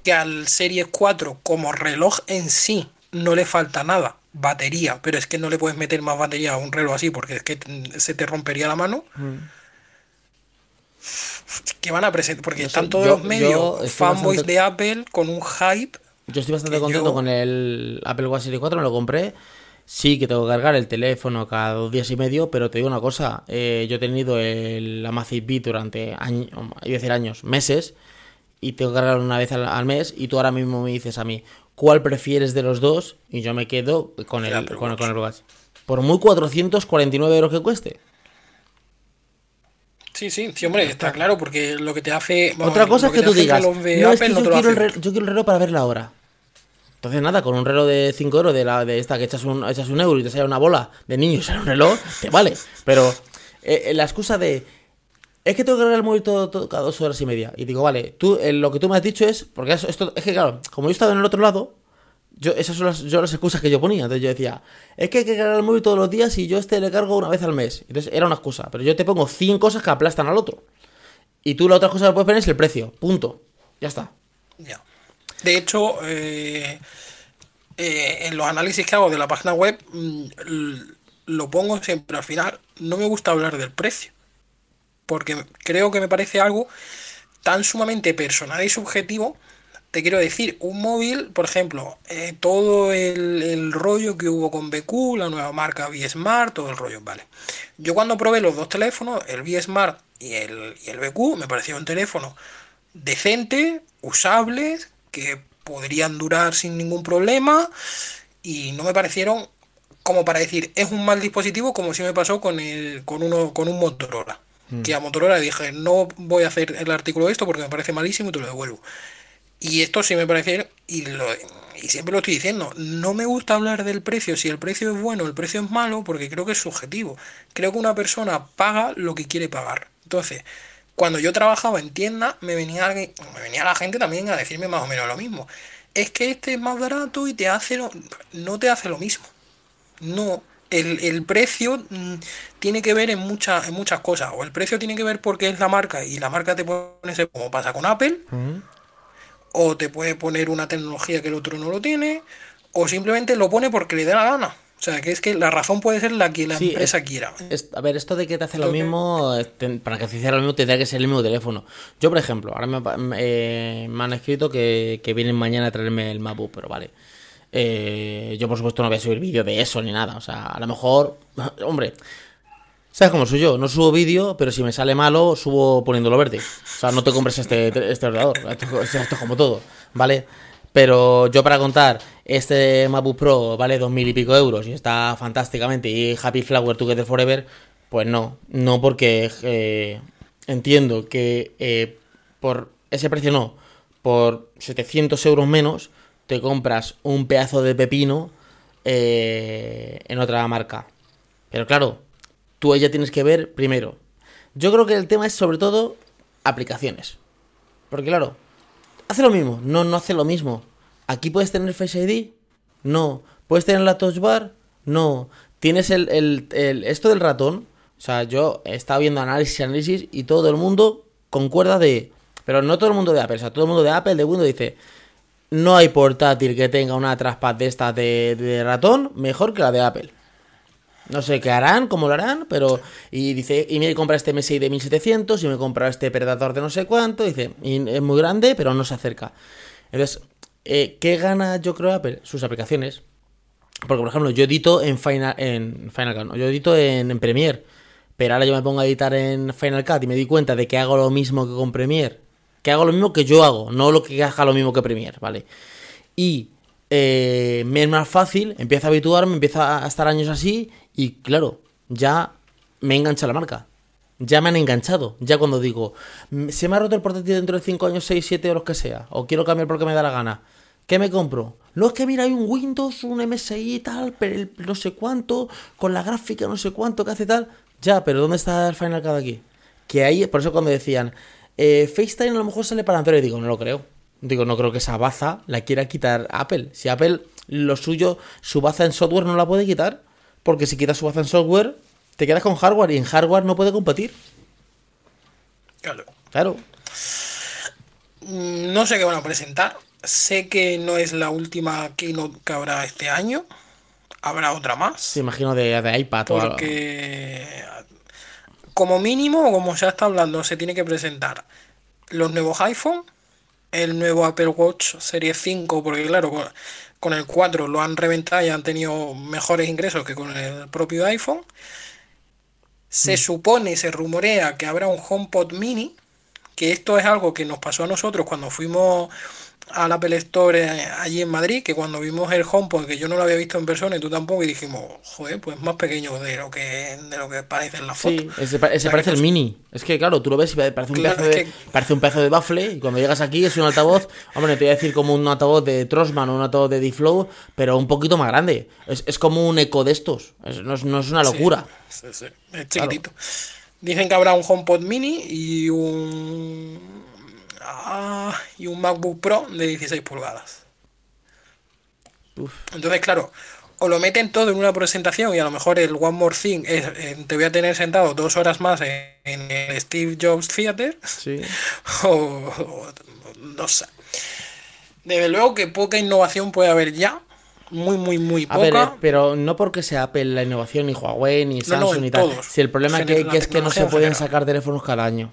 que al Series 4 como reloj en sí no le falta nada, batería, pero es que no le puedes meter más batería a un reloj así porque es que mm, se te rompería la mano. Que van a presentar, porque No sé, están todos yo- los medios fanboys bastante- de Apple con un hype. Yo estoy bastante que contento yo- con el Apple Watch Series 4, me lo compré. Sí que tengo que cargar el teléfono cada dos días y medio, pero te digo una cosa, eh, yo he tenido el Amazfit durante años, decir años, meses, y tengo que cargarlo una vez al, al mes, y tú ahora mismo me dices a mí, ¿cuál prefieres de los dos? Y yo me quedo con el, con, el- Watch. con el Apple Watch. Por muy 449 euros que cueste. Sí, sí, sí, hombre, está claro, porque lo que te hace. Otra cosa es que tú digas, no, es que yo quiero, el hace". reloj, yo quiero el reloj para ver la hora. Entonces nada, con un reloj de 5 euros de la de esta que echas un, echas un euro y te sale una bola de niños en un reloj, te vale. Pero eh, eh, la excusa de es que tengo que cargar el móvil todo, cada dos horas y media. Y digo, vale, tú eh, lo que tú me has dicho es, porque esto, es que claro, como yo estaba en el otro lado, yo, esas son las, yo las excusas que yo ponía. Entonces yo decía, es que hay que cargar el móvil todos los días y yo este le cargo una vez al mes. Entonces era una excusa. Pero yo te pongo 100 cosas que aplastan al otro. Y tú la otra cosa que puedes poner es el precio. Punto. Ya está. Ya. De hecho, eh, eh, en los análisis que hago de la página web, mm, lo pongo siempre al final. No me gusta hablar del precio. Porque creo que me parece algo tan sumamente personal y subjetivo. Te quiero decir, un móvil, por ejemplo, eh, todo el, rollo que hubo con BQ, la nueva marca B-Smart, todo el rollo, vale. Yo cuando probé los dos teléfonos, el B-Smart y el, BQ, me pareció un teléfono decente, usables, que podrían durar sin ningún problema y no me parecieron como para decir es un mal dispositivo como si me pasó con el con uno con un Motorola. Que a Motorola dije no voy a hacer el artículo de esto porque me parece malísimo y te lo devuelvo y esto sí me parece y, lo, y siempre lo estoy diciendo no me gusta hablar del precio si el precio es bueno o el precio es malo porque creo que es subjetivo. Creo que una persona paga lo que quiere pagar entonces cuando yo trabajaba en tienda, me venía, alguien- me venía la gente también a decirme más o menos lo mismo. Es que este es más barato y te hace lo... No te hace lo mismo. No. El, el precio mm, tiene que ver en, muchas en muchas cosas. O el precio tiene que ver porque es la marca y la marca te pone ese, como pasa con Apple, o te puede poner una tecnología que el otro no lo tiene, o simplemente lo pone porque le da la gana. O sea, que es que la razón puede ser la que la Sí, empresa es- quiera. Es- a ver, esto de que te hace lo mismo, eh, para que se hiciera lo mismo tendría que ser el mismo teléfono. Yo, por ejemplo, ahora me, eh, me han escrito que, que vienen mañana a traerme el MacBook, pero vale. Eh, yo, por supuesto, no voy a subir vídeo de eso ni nada. O sea, a lo mejor, hombre, ¿sabes cómo soy yo? No subo vídeo, pero si me sale malo, subo poniéndolo verde. O sea, no te compres este, este ordenador. Esto, esto es como todo, ¿vale? Pero yo para contar, este MacBook Pro vale dos mil y pico euros y está fantásticamente y Happy Flower Together Forever, pues no, no porque eh, entiendo que eh, por ese precio no, por 700 euros menos te compras un pedazo de pepino eh, en otra marca. Pero claro, tú ella tienes que ver primero. Yo creo que el tema es sobre todo aplicaciones. Porque claro, hace lo mismo. No, no hace lo mismo. Aquí puedes tener Face ID. No. ¿Puedes tener la Touch Bar? No. ¿Tienes el, el- el- esto del ratón? O sea, yo he estado viendo análisis análisis y todo el mundo concuerda de... Pero no todo el mundo de Apple. O sea, todo el mundo de Apple, de Windows dice... No hay portátil que tenga una trackpad de esta de, de ratón mejor que la de Apple. No sé qué harán, cómo lo harán, pero. Y dice, y me compra este MSI de 1700 y me compra este Predator de no sé cuánto. Dice, y es muy grande, pero no se acerca. Entonces, eh, ¿qué gana yo creo Apple? Sus aplicaciones. Porque, por ejemplo, yo edito en Final, en Final Cut, no, yo edito en, en Premiere. Pero ahora yo me pongo a editar en Final Cut y me di cuenta de que hago lo mismo que con Premiere. Que hago lo mismo que yo hago, no lo que haga lo mismo que Premiere, ¿vale? Y eh, me es más fácil, empiezo a habituarme, empiezo a estar años así y claro, ya me engancha la marca. ya me han enganchado. Ya cuando digo, "Mm, se me ha roto el portátil dentro de 5 años, 6, 7 o los que sea, o quiero cambiar porque me da la gana, ¿qué me compro? No es que mira, hay un Windows, un MSI y tal, pero el no sé cuánto, con la gráfica no sé cuánto que hace tal. Ya, pero ¿dónde está el Final Cut aquí? Que ahí, por eso cuando decían, eh, FaceTime a lo mejor sale para Android, digo, no lo creo. Digo, no creo que esa baza la quiera quitar Apple. Si Apple, lo suyo, su baza en software no la puede quitar, porque si quitas su baza en software, te quedas con hardware y en hardware no puede competir. Claro. Claro. Mm, No sé qué van a presentar. Sé que no es la última keynote que habrá este año. Habrá otra más. Se imagino de, de iPad o algo. Porque como mínimo, como se está hablando, se tiene que presentar los nuevos iPhone, el nuevo Apple Watch Series 5, porque claro, con, el 4 lo han reventado y han tenido mejores ingresos que con el propio iPhone. Se supone, se rumorea que habrá un HomePod mini, que esto es algo que nos pasó a nosotros cuando fuimos al Apple Store eh, allí en Madrid, que cuando vimos el HomePod, que yo no lo había visto en persona y tú tampoco, y dijimos, joder, pues más pequeño de lo que, de lo que parece en la foto. Sí, ese, pa- parece el mini. Es que claro, tú lo ves y parece un, Claro, pedazo de, que- parece un pedazo de baffle y cuando llegas aquí es un altavoz, hombre, te voy a decir como un altavoz de Trosman o un altavoz de D-Flow, pero un poquito más grande. Es, es como un eco de estos. Es- no, es, no es una locura. sí, sí, Es chiquitito. Dicen que habrá un HomePod mini y un ah, y un MacBook Pro de 16 pulgadas. Uf. Entonces, claro, o lo meten todo en una presentación y a lo mejor el One More Thing es eh, te voy a tener sentado dos horas más en, en el Steve Jobs Theater Sí. o, o- no sé. Desde luego que poca innovación puede haber ya, muy muy muy A ver, eh, poca. pero no porque sea Apple la innovación, ni Huawei, ni no, Samsung, en ni tal. todos. Si el problema que, es que no se pueden general. sacar teléfonos cada año.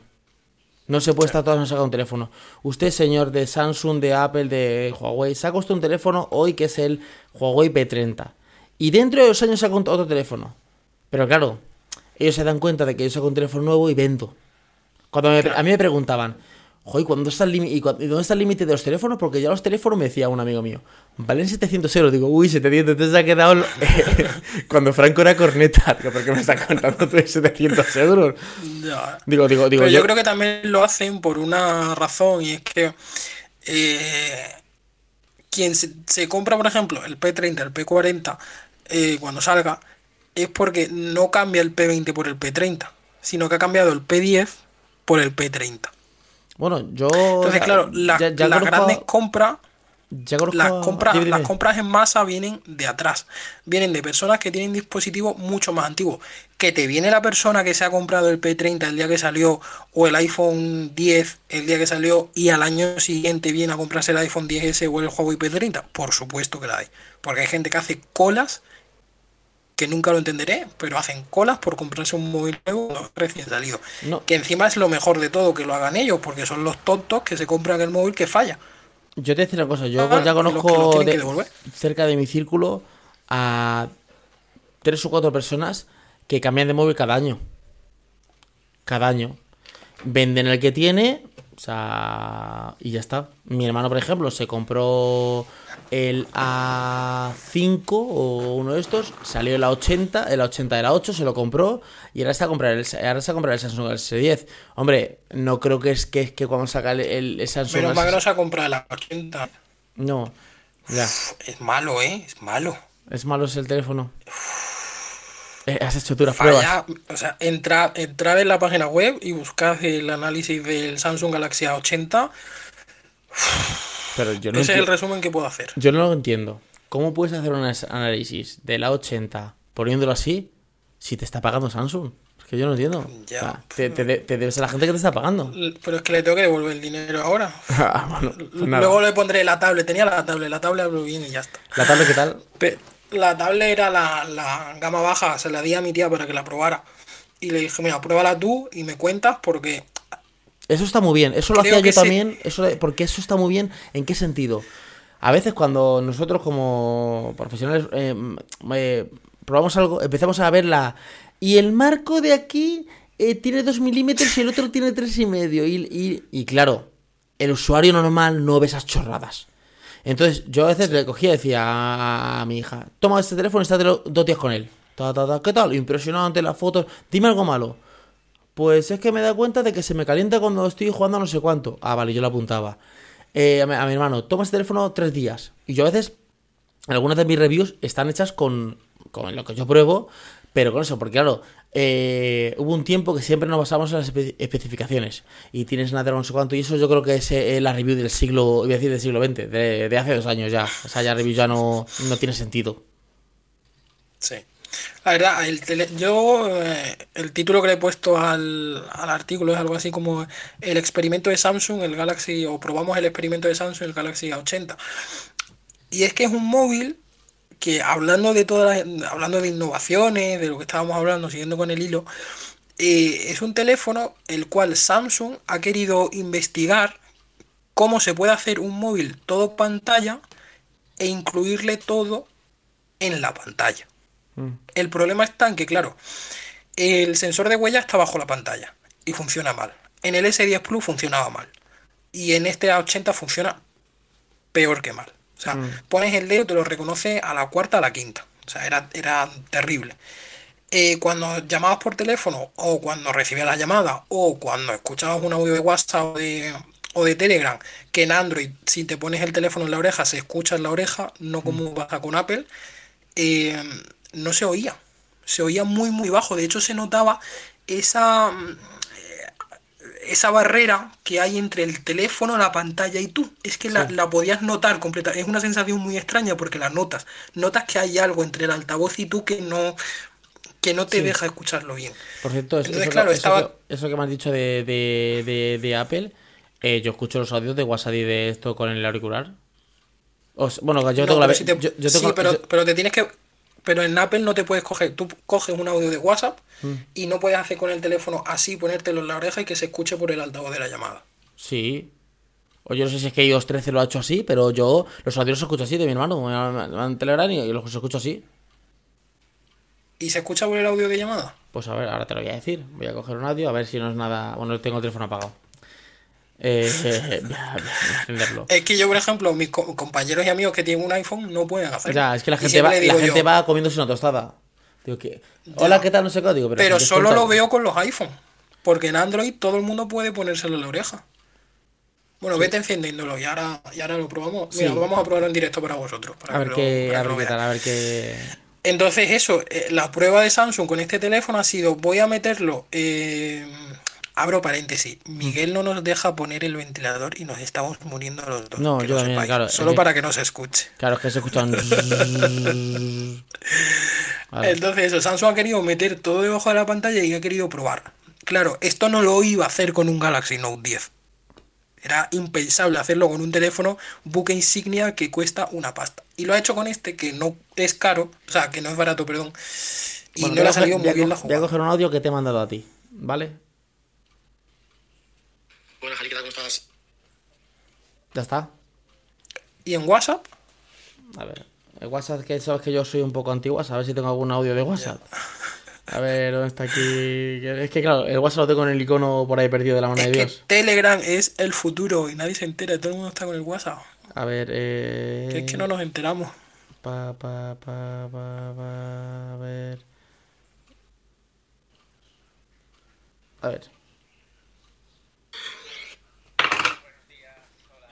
No se puede estar todos años sacar un teléfono. Usted, señor de Samsung, de Apple, de Huawei, saca usted un teléfono hoy que es el Huawei P30. Y dentro de dos años saca otro teléfono. Pero claro, ellos se dan cuenta de que yo saco un teléfono nuevo y vendo. Cuando me- a mí me preguntaban, Joder, ¿cuándo está el? ¿Y dónde está el límite de los teléfonos? Porque ya los teléfonos me decía un amigo mío, valen 700 euros. Digo, uy, 700, entonces se ha quedado lo- cuando Franco era corneta. Digo, ¿por qué me estás contando tú de 700 euros? Ya. Digo, digo, digo, Pero yo yo- creo que también lo hacen por una razón y es que eh, quien se, se compra, por ejemplo, el P30, el P40, eh, cuando salga, es porque no cambia el P20 por el P30, sino que ha cambiado el P10 por el P30. Bueno, yo. Entonces, claro, la- ya- ya las conozco- grandes compras ya conozco- las compras, dime, las compras en masa vienen de atrás. Vienen de personas que tienen dispositivos mucho más antiguos. Que te viene la persona que se ha comprado el P30 el día que salió o el iPhone 10 el día que salió y al año siguiente viene a comprarse el iPhone 10S o el Huawei P30. Por supuesto que la hay. Porque hay gente que hace colas que nunca lo entenderé, pero hacen colas por comprarse un móvil nuevo recién salido. No. Que encima es lo mejor de todo que lo hagan ellos, porque son los tontos que se compran el móvil que falla. Yo te decir una cosa, yo Ah, ya y los que los conozco de- cerca de mi círculo a tres o cuatro personas que cambian de móvil cada año. Cada año. Venden el que tiene, o sea, y ya está. Mi hermano, por ejemplo, se compró el A5 o uno de estos, salió el A80, el A80 era 8, se lo compró y ahora está a comprar el, ahora está a comprar el Samsung S10. Hombre, no creo que es que, que cuando saca el, el- el Samsung S- no se ha comprado la 80. no, ya. Es malo, ¿eh? Es malo. Es malo ese el teléfono. Eh, has hecho tú las pruebas. Falla. O sea, entra, entrar en la página web y buscar el análisis del Samsung Galaxy A80. Pero yo no, Ese es el resumen que puedo hacer. yo no lo entiendo. ¿Cómo puedes hacer un análisis de la 80 poniéndolo así si te está pagando Samsung? Es que yo no entiendo. Ya. O sea, te, te te debes a la gente que te está pagando. Pero es que le tengo que devolver el dinero ahora. Ah, bueno, pues. Luego le pondré la tablet. Tenía la tablet. La tablet hablo bien y ya está. ¿La tablet qué tal? Pe- La tablet era la, la gama baja. Se la di a mi tía para que la probara. Y le dije, mira, pruébala tú y me cuentas porque Eso está muy bien. Eso lo hacía yo también. Eso, porque eso está muy bien. ¿En qué sentido? A veces cuando nosotros como profesionales eh, eh, probamos algo, empezamos a ver la... Y el marco de aquí eh, tiene 2 milímetros y el otro tiene tres y medio. Y, y- y claro, el usuario normal no ve esas chorradas. Entonces yo a veces le cogía y decía a, mi hija, toma este teléfono y estate dos días con él. Ta, ta, ta, ¿Qué tal? Impresionante las fotos. Dime algo malo. Pues es que me da cuenta de que se me calienta cuando estoy jugando a no sé cuánto. Ah, vale, yo lo apuntaba. Eh, a, mi, a mi hermano, toma ese teléfono tres días. Y yo a veces, algunas de mis reviews están hechas con, con lo que yo pruebo, pero con eso, porque claro, eh, hubo un tiempo que siempre nos basamos en las espe- especificaciones. Y tienes nada no sé cuánto, y eso yo creo que es eh, la review del siglo, iba a decir del siglo XX, de, de hace dos años ya. O sea, ya review ya no, no tiene sentido. Sí. La verdad, el tele- yo eh, el título que le he puesto al, al artículo es algo así como el experimento de Samsung, el Galaxy, o probamos el experimento de Samsung, el Galaxy A80. Y es que es un móvil que hablando de todas las- hablando de innovaciones, de lo que estábamos hablando, siguiendo con el hilo, eh, es un teléfono el cual Samsung ha querido investigar cómo se puede hacer un móvil todo pantalla e incluirle todo en la pantalla. El problema está en que, claro, el sensor de huella está bajo la pantalla y funciona mal. En el S10 Plus funcionaba mal. Y en este A80 funciona peor que mal. O sea, pones el dedo y te lo reconoce a la cuarta, a la quinta. O sea, era, era terrible. Eh, cuando llamabas por teléfono o cuando recibías la llamada o cuando escuchabas un audio de WhatsApp o de, o de Telegram, que en Android, si te pones el teléfono en la oreja, se escucha en la oreja, no como pasa con Apple, eh, no se oía. Se oía muy, muy bajo. De hecho, se notaba esa, mm, esa barrera que hay entre el teléfono, la pantalla y tú. Es que la, la podías notar completa. Es una sensación muy extraña porque la notas. Notas que hay algo entre el altavoz y tú que no, que no te deja escucharlo bien. Por cierto, eso, Entonces, eso claro, eso estaba- que- eso que me has dicho de, de, de- de Apple, eh, yo escucho los audios de WhatsApp y de esto con el auricular. O sea, bueno, yo No, tengo la si te- yo- yo sí, tengo- pero, yo- pero te tienes que. Pero en Apple no te puedes coger. Tú coges un audio de WhatsApp Mm. y no puedes hacer con el teléfono así, ponértelo en la oreja y que se escuche por el altavoz de la llamada. Sí. O yo no sé si es que iOS 13 lo ha hecho así, pero yo los audios los escucho así de mi hermano. Me en Telegram y los escucho así. ¿Y se escucha por el audio de llamada? Pues a ver, ahora te lo voy a decir. Voy a coger un audio a ver si no es nada. Bueno, tengo el teléfono apagado. Eh, eh. Es que yo, por ejemplo, mis co- compañeros y amigos que tienen un iPhone no pueden hacerlo. Ya, es que la gente, va, la gente va comiéndose una tostada. Digo que. Hola, ¿qué tal? No sé qué. Digo, pero, solo lo veo con los iPhone. Porque en Android todo el mundo puede ponérselo en la oreja. Bueno, vete encendiéndolo y ahora, y ahora lo probamos. Mira, Sí. vamos a probarlo en directo para vosotros. para A ver lo- qué, a ver lo qué tal, veáis. a ver qué. Entonces eso, eh, la prueba de Samsung con este teléfono ha sido, voy a meterlo, eh, abro paréntesis, Miguel no nos deja poner el ventilador y nos estamos muriendo los dos. No, yo también, claro, es Solo que- para que no se escuche. Claro, es que se escucha un. Vale. Entonces eso, Samsung ha querido meter todo debajo de la pantalla y ha querido probar. Claro, esto no lo iba a hacer con un Galaxy Note 10. Era impensable hacerlo con un teléfono buque insignia que cuesta una pasta. Y lo ha hecho con este que no es caro, o sea, que no es barato, perdón. Y Bueno, no le ha salido muy bien la co- Voy a jugada. coger un audio que te he mandado a ti, ¿vale? Bueno, Jali, ¿qué tal? ¿Cómo estás? Ya está. Y en WhatsApp, A ver. El WhatsApp, que sabes que yo soy un poco antigua, a ver si tengo algún audio de WhatsApp. A ver, ¿dónde está aquí? Es que claro, el WhatsApp lo tengo en el icono por ahí perdido de la mano es de que Dios. Telegram es el futuro y nadie se entera, todo el mundo está con el WhatsApp. A ver, eh. Que es que no nos enteramos. Pa, pa, pa, pa, pa, a ver. A ver.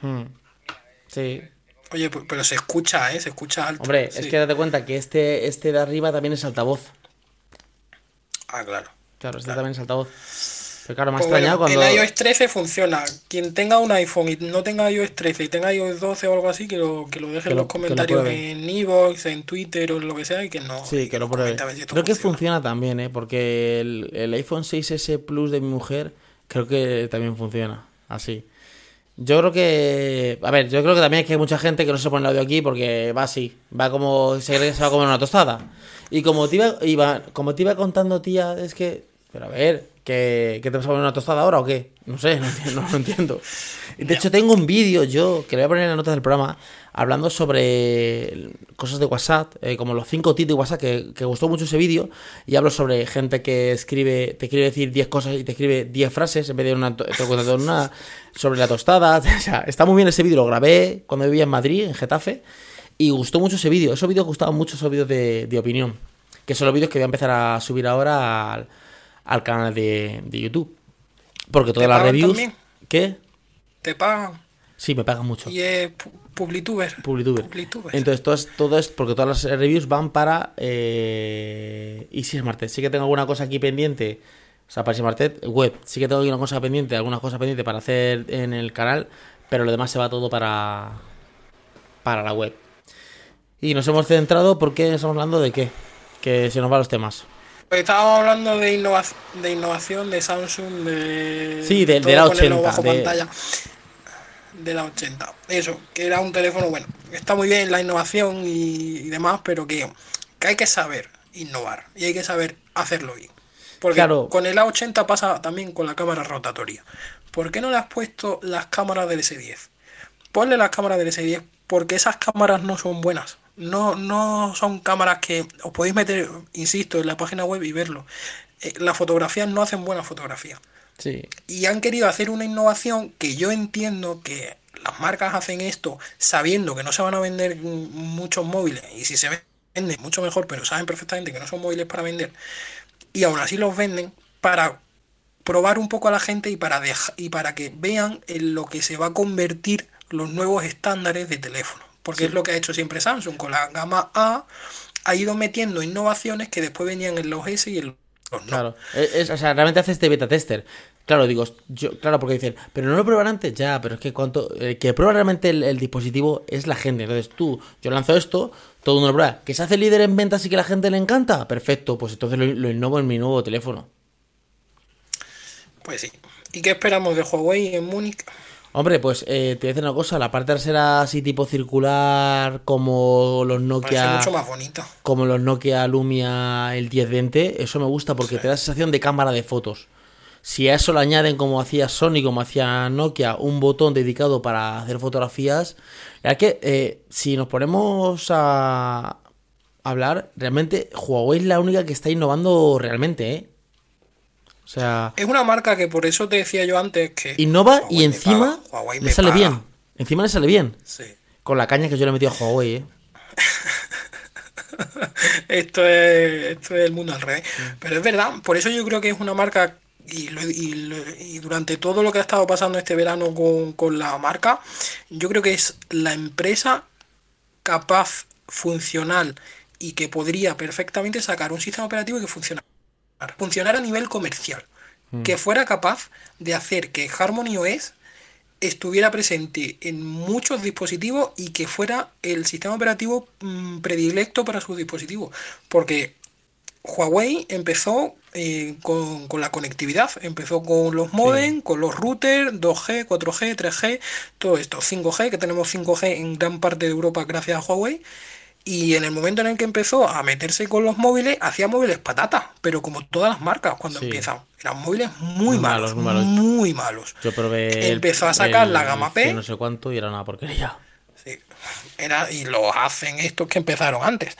Hmm. Sí. Oye, pu- pero se escucha, ¿eh? Se escucha alto. Hombre, Sí. es que date cuenta que este, este de arriba también es altavoz. Ah, claro. Claro, este también es altavoz. Pero claro, me ha Pues extrañado bueno, cuando. En iOS 13 funciona. Quien tenga un iPhone y no tenga iOS 13 y tenga iOS 12 o algo así, que lo, que lo deje Que en lo- los que lo comentarios pruebe. en Evox, en Twitter o en lo que sea y que no. Sí, que lo pruebe. si Creo que funciona. funciona también, ¿eh? Porque el, el iPhone 6S Plus de mi mujer creo que también funciona así. Yo creo que... A ver, yo creo que también es que hay mucha gente que no se pone el audio aquí porque va así. Va como... Se cree que se va a comer una tostada. Y como te iba, iba- como te iba contando, tía, es que... Pero a ver, ¿que, que te vas a comer una tostada ahora o qué? No sé, no, entiendo, no lo entiendo. De hecho, tengo un vídeo yo, que le voy a poner en las notas del programa, hablando sobre cosas de WhatsApp, eh, como los 5 tips de WhatsApp, que, que gustó mucho ese vídeo, y hablo sobre gente que escribe, te quiere decir 10 cosas y te escribe 10 frases en vez de una, te una, sobre la tostada, o sea, está muy bien ese vídeo, lo grabé cuando vivía en Madrid, en Getafe, y gustó mucho ese vídeo, esos vídeos gustaban mucho, esos vídeos de, de opinión, que son los vídeos que voy a empezar a subir ahora al, al canal de, de YouTube. Porque todas ¿Te las reviews... también? ¿Qué? Te pagan Sí, me pagan mucho. y pu- Publituber. Publituber. Publituber. Entonces, todo es, todo es porque todas las reviews van para eh, Easy Smart Tech. Sí que tengo alguna cosa aquí pendiente, o sea, para Easy web. Sí que tengo aquí una cosa pendiente, algunas cosas pendientes para hacer en el canal, pero lo demás se va todo para, para la web. Y nos hemos centrado porque estamos hablando de qué, que se nos van los temas. Estábamos hablando de, innova- de innovación de Samsung, de. Sí, de- de la ponerlo 80, bajo de- pantalla. De la 80. Eso, que era un teléfono, bueno, está muy bien la innovación y, y demás, pero que, que hay que saber innovar y hay que saber hacerlo bien. Porque Claro. con el A80 pasa también con la cámara rotatoria. ¿Por qué no le has puesto las cámaras del S10? Ponle las cámaras del S10 porque esas cámaras no son buenas. No, no son cámaras que os podéis meter, insisto, en la página web y verlo. Eh, las fotografías no hacen buena fotografía. Sí. Y han querido hacer una innovación que yo entiendo que las marcas hacen esto sabiendo que no se van a vender muchos móviles. Y si se venden, mucho mejor, pero saben perfectamente que no son móviles para vender. Y aún así los venden para probar un poco a la gente y para, deja- y para que vean en lo que se va a convertir los nuevos estándares de teléfono. Porque es lo que ha hecho siempre Samsung. Con la gama A ha ido metiendo innovaciones que después venían en los S y en los no. Claro, es, o sea, realmente hace este beta tester. Claro, digo, yo, claro, porque dicen, pero no lo prueban antes, ya, pero es que cuanto, el que prueba realmente el, el dispositivo es la gente. Entonces tú, yo lanzo esto, todo el mundo lo prueba. ¿Que se hace líder en ventas y que la gente le encanta? Perfecto, pues entonces lo, lo innovo en mi nuevo teléfono. Pues sí. ¿Y qué esperamos de Huawei en Múnich? Hombre, pues eh, te voy a decir una cosa, la parte trasera así tipo circular, como los Parece Nokia, mucho más bonito. como los Nokia Lumia el 1020, eso me gusta porque te da sensación de cámara de fotos. Si a eso le añaden, como hacía Sony, como hacía Nokia, un botón dedicado para hacer fotografías, es que eh, si nos ponemos a hablar, realmente Huawei es la única que está innovando realmente, ¿eh? O sea, Es una marca que por eso te decía yo antes que. innova Huawei y encima paga, le sale paga. bien. Encima le sale bien. Sí. Con la caña que yo le he metido a Huawei, ¿eh? Esto es, esto es el mundo al revés. Pero es verdad, por eso yo creo que es una marca. Y, lo- y lo- y durante todo lo que ha estado pasando este verano con, con la marca, yo creo que es la empresa capaz, funcional y que podría perfectamente sacar un sistema operativo que funcionara. Funcionara a nivel comercial. Que fuera capaz de hacer que Harmony OS estuviera presente en muchos dispositivos y que fuera el sistema operativo mm, predilecto para sus dispositivos. Porque Huawei empezó eh, con, con la conectividad, empezó con los modem, con los routers, 2G, 4G, 3G, todo esto, 5G, que tenemos 5G en gran parte de Europa gracias a Huawei. Y en el momento en el que empezó a meterse con los móviles, hacía móviles patata, pero como todas las marcas cuando Sí. empiezan, eran móviles muy, Muy malos, malos, muy malos. Yo probé. el- Empezó a sacar el la gama P. No sé cuánto y era una porquería. Sí. Era, y lo hacen estos que empezaron antes.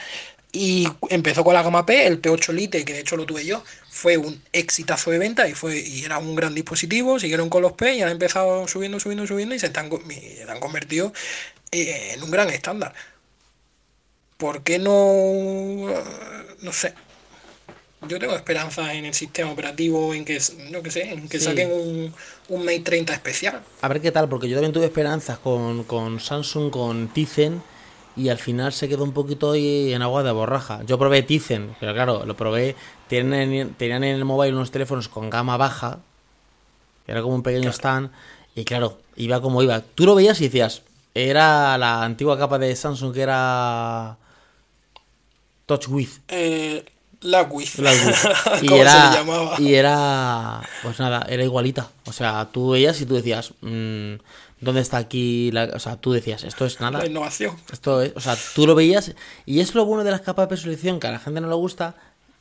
Y empezó con la gama P, el P8 Lite, que de hecho lo tuve yo, fue un exitazo de venta y fue y era un gran dispositivo. Siguieron con los P y han empezado subiendo, subiendo, subiendo y se están, y se han convertido eh, en un gran estándar. ¿Por qué no? No sé. Yo tengo esperanza en el sistema operativo, en que, no que sé, en que Sí. saquen un, un Mate 30 especial. A ver qué tal, porque yo también tuve esperanzas con, con Samsung, con Tizen, y al final se quedó un poquito ahí en agua de borraja. Yo probé Tizen, pero claro, lo probé. Tienen, tenían en el móvil unos teléfonos con gama baja, era como un pequeño stand, y claro, iba como iba. Tú lo veías y decías, era la antigua capa de Samsung que era Touch With. Eh, la luz. y ¿Cómo era, se le llamaba? y era, pues nada, era igualita. O sea, tú veías y tú decías, mm, ¿dónde está aquí? La... O sea, tú decías, esto es nada. La innovación. Esto es, o sea, tú lo veías y es lo bueno de las capas de personalización que a la gente no le gusta,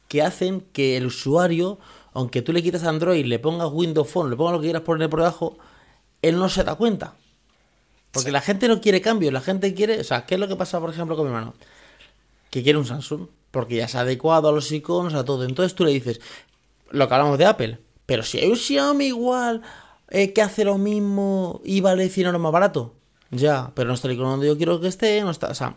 que hacen que el usuario, aunque tú le quites Android, le pongas Windows Phone, le pongas lo que quieras poner por debajo, él no se da cuenta. Porque la gente no quiere cambios, la gente quiere, o sea, ¿qué es lo que pasa, por ejemplo, con mi hermano? Que quiere un Samsung, porque ya se ha adecuado a los iconos, a todo. Entonces tú le dices, lo que hablamos de Apple, pero si hay un Xiaomi igual, eh, que hace lo mismo y vale 100 euros más barato. Ya, pero no está el icono donde yo quiero que esté, no está, o sea,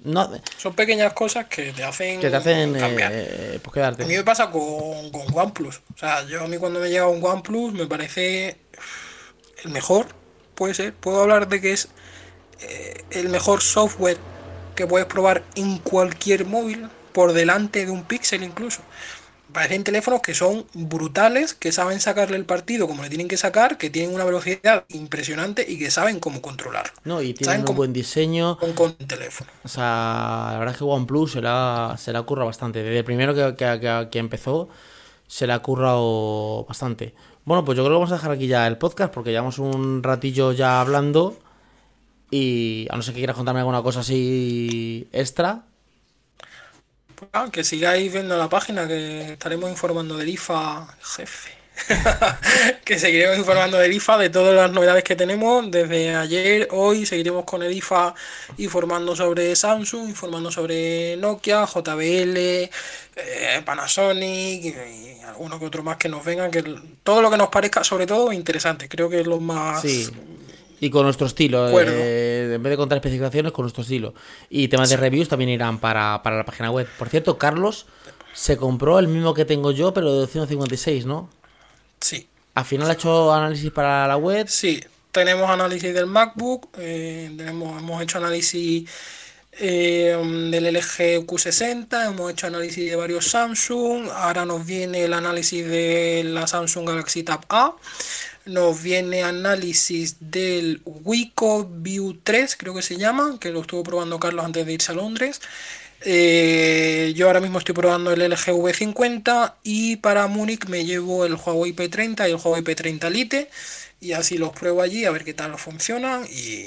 No, Son pequeñas cosas que te hacen, que te hacen cambiar. eh, pues A mí me pasa con, con OnePlus. O sea, yo a mí cuando me llega un OnePlus me parece el mejor, puede ser. Puedo hablar de que es eh, el mejor software que puedes probar en cualquier móvil, por delante de un Pixel incluso. Parecen teléfonos que son brutales, que saben sacarle el partido como le tienen que sacar, que tienen una velocidad impresionante y que saben cómo controlar. No, y tienen saben un cómo- buen diseño. Con, con teléfono. O sea, la verdad es que OnePlus se la, se la curra bastante. Desde el primero que, que- que- que empezó, se la ha currado bastante. Bueno, pues yo creo que vamos a dejar aquí ya el podcast porque llevamos un ratillo ya hablando. Y a no ser que quieras contarme alguna cosa así extra. Pues, ah, que sigáis viendo la página, que estaremos informando del IFA, jefe. que seguiremos informando del IFA, de todas las novedades que tenemos. Desde ayer, hoy, seguiremos con el IFA informando sobre Samsung, informando sobre Nokia, JBL, eh, Panasonic y, y alguno que otro más que nos vengan. Que todo lo que nos parezca, sobre todo, interesante. Creo que es lo más. Sí. Y con nuestro estilo. Eh, en vez de contar especificaciones, con nuestro estilo. Y temas de reviews también irán para, para la página web. Por cierto, Carlos se compró el mismo que tengo yo, pero de 256, ¿no? Sí. Al final ha hecho análisis para la web. Sí, tenemos análisis del MacBook, eh, tenemos, hemos hecho análisis eh, del LG Q60, hemos hecho análisis de varios Samsung, ahora nos viene el análisis de la Samsung Galaxy Tab A, nos viene análisis del Wico View 3, creo que se llama, que lo estuvo probando Carlos antes de irse a Londres. Eh, yo ahora mismo estoy probando el LG V50 y para Múnich me llevo el Huawei P30 y el Huawei P30 Lite y así los pruebo allí a ver qué tal funcionan y,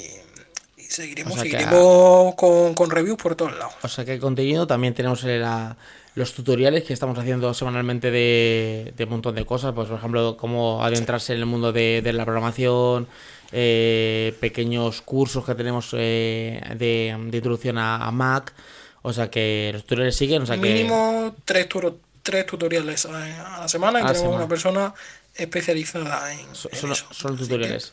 y seguiremos, O sea que seguiremos con, con reviews por todos lados. O sea que contenido también tenemos eh, la- los tutoriales que estamos haciendo semanalmente de, de un montón de cosas. Pues, por ejemplo, cómo adentrarse en el mundo de, de la programación, eh, pequeños cursos que tenemos eh, de, de introducción a, a Mac. O sea que los tutoriales siguen. O sea que Mínimo tres, turo- tres tutoriales a, la semana y A tenemos semana. una persona especializada en, So- en Son, eso. son que- tutoriales.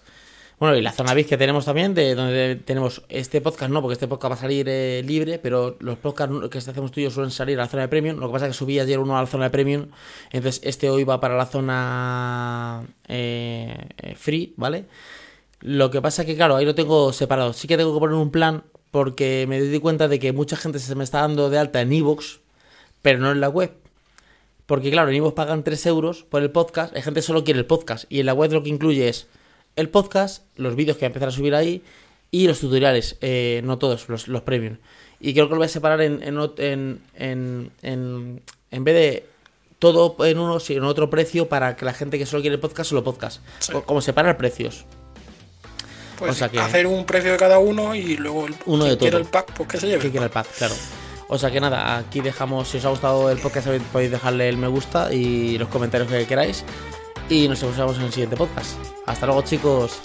Bueno, y la zona VIP que tenemos también, de donde tenemos este podcast, no, porque este podcast va a salir eh, libre, pero los podcasts que hacemos tuyos suelen salir a la zona de premium. Lo que pasa es que subí ayer uno a la zona de premium, entonces este hoy va para la zona eh, free, ¿vale? Lo que pasa es que, claro, ahí lo tengo separado. Sí que tengo que poner un plan porque me di cuenta de que mucha gente se me está dando de alta en iVoox, pero no en la web. Porque claro, en iVoox pagan 3 euros por el podcast, hay gente solo quiere el podcast. Y en la web lo que incluye es el podcast, los vídeos que voy a empezar a subir ahí y los tutoriales, eh, no todos, los, los premium. Y creo que lo voy a separar en, en, en, en, en, vez de todo en uno, sí, en otro precio para que la gente que solo quiere el podcast, solo podcast. Sí. Como separar precios. Pues O sea que- hacer un precio de cada uno y luego el, Uno de quiera el pack, pues que se lleve. que quiera el pack, claro. O sea que nada, aquí dejamos, si os ha gustado el podcast podéis dejarle el me gusta y los comentarios que queráis. Y nos vemos en el siguiente podcast. Hasta luego chicos.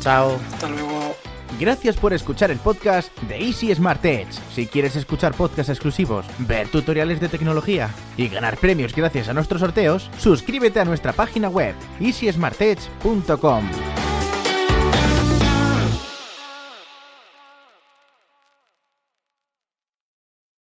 Chao. Hasta luego. Gracias por escuchar el podcast de Easy Smart Edge. Si quieres escuchar podcasts exclusivos, ver tutoriales de tecnología y ganar premios gracias a nuestros sorteos, suscríbete a nuestra página web easysmartedge.com.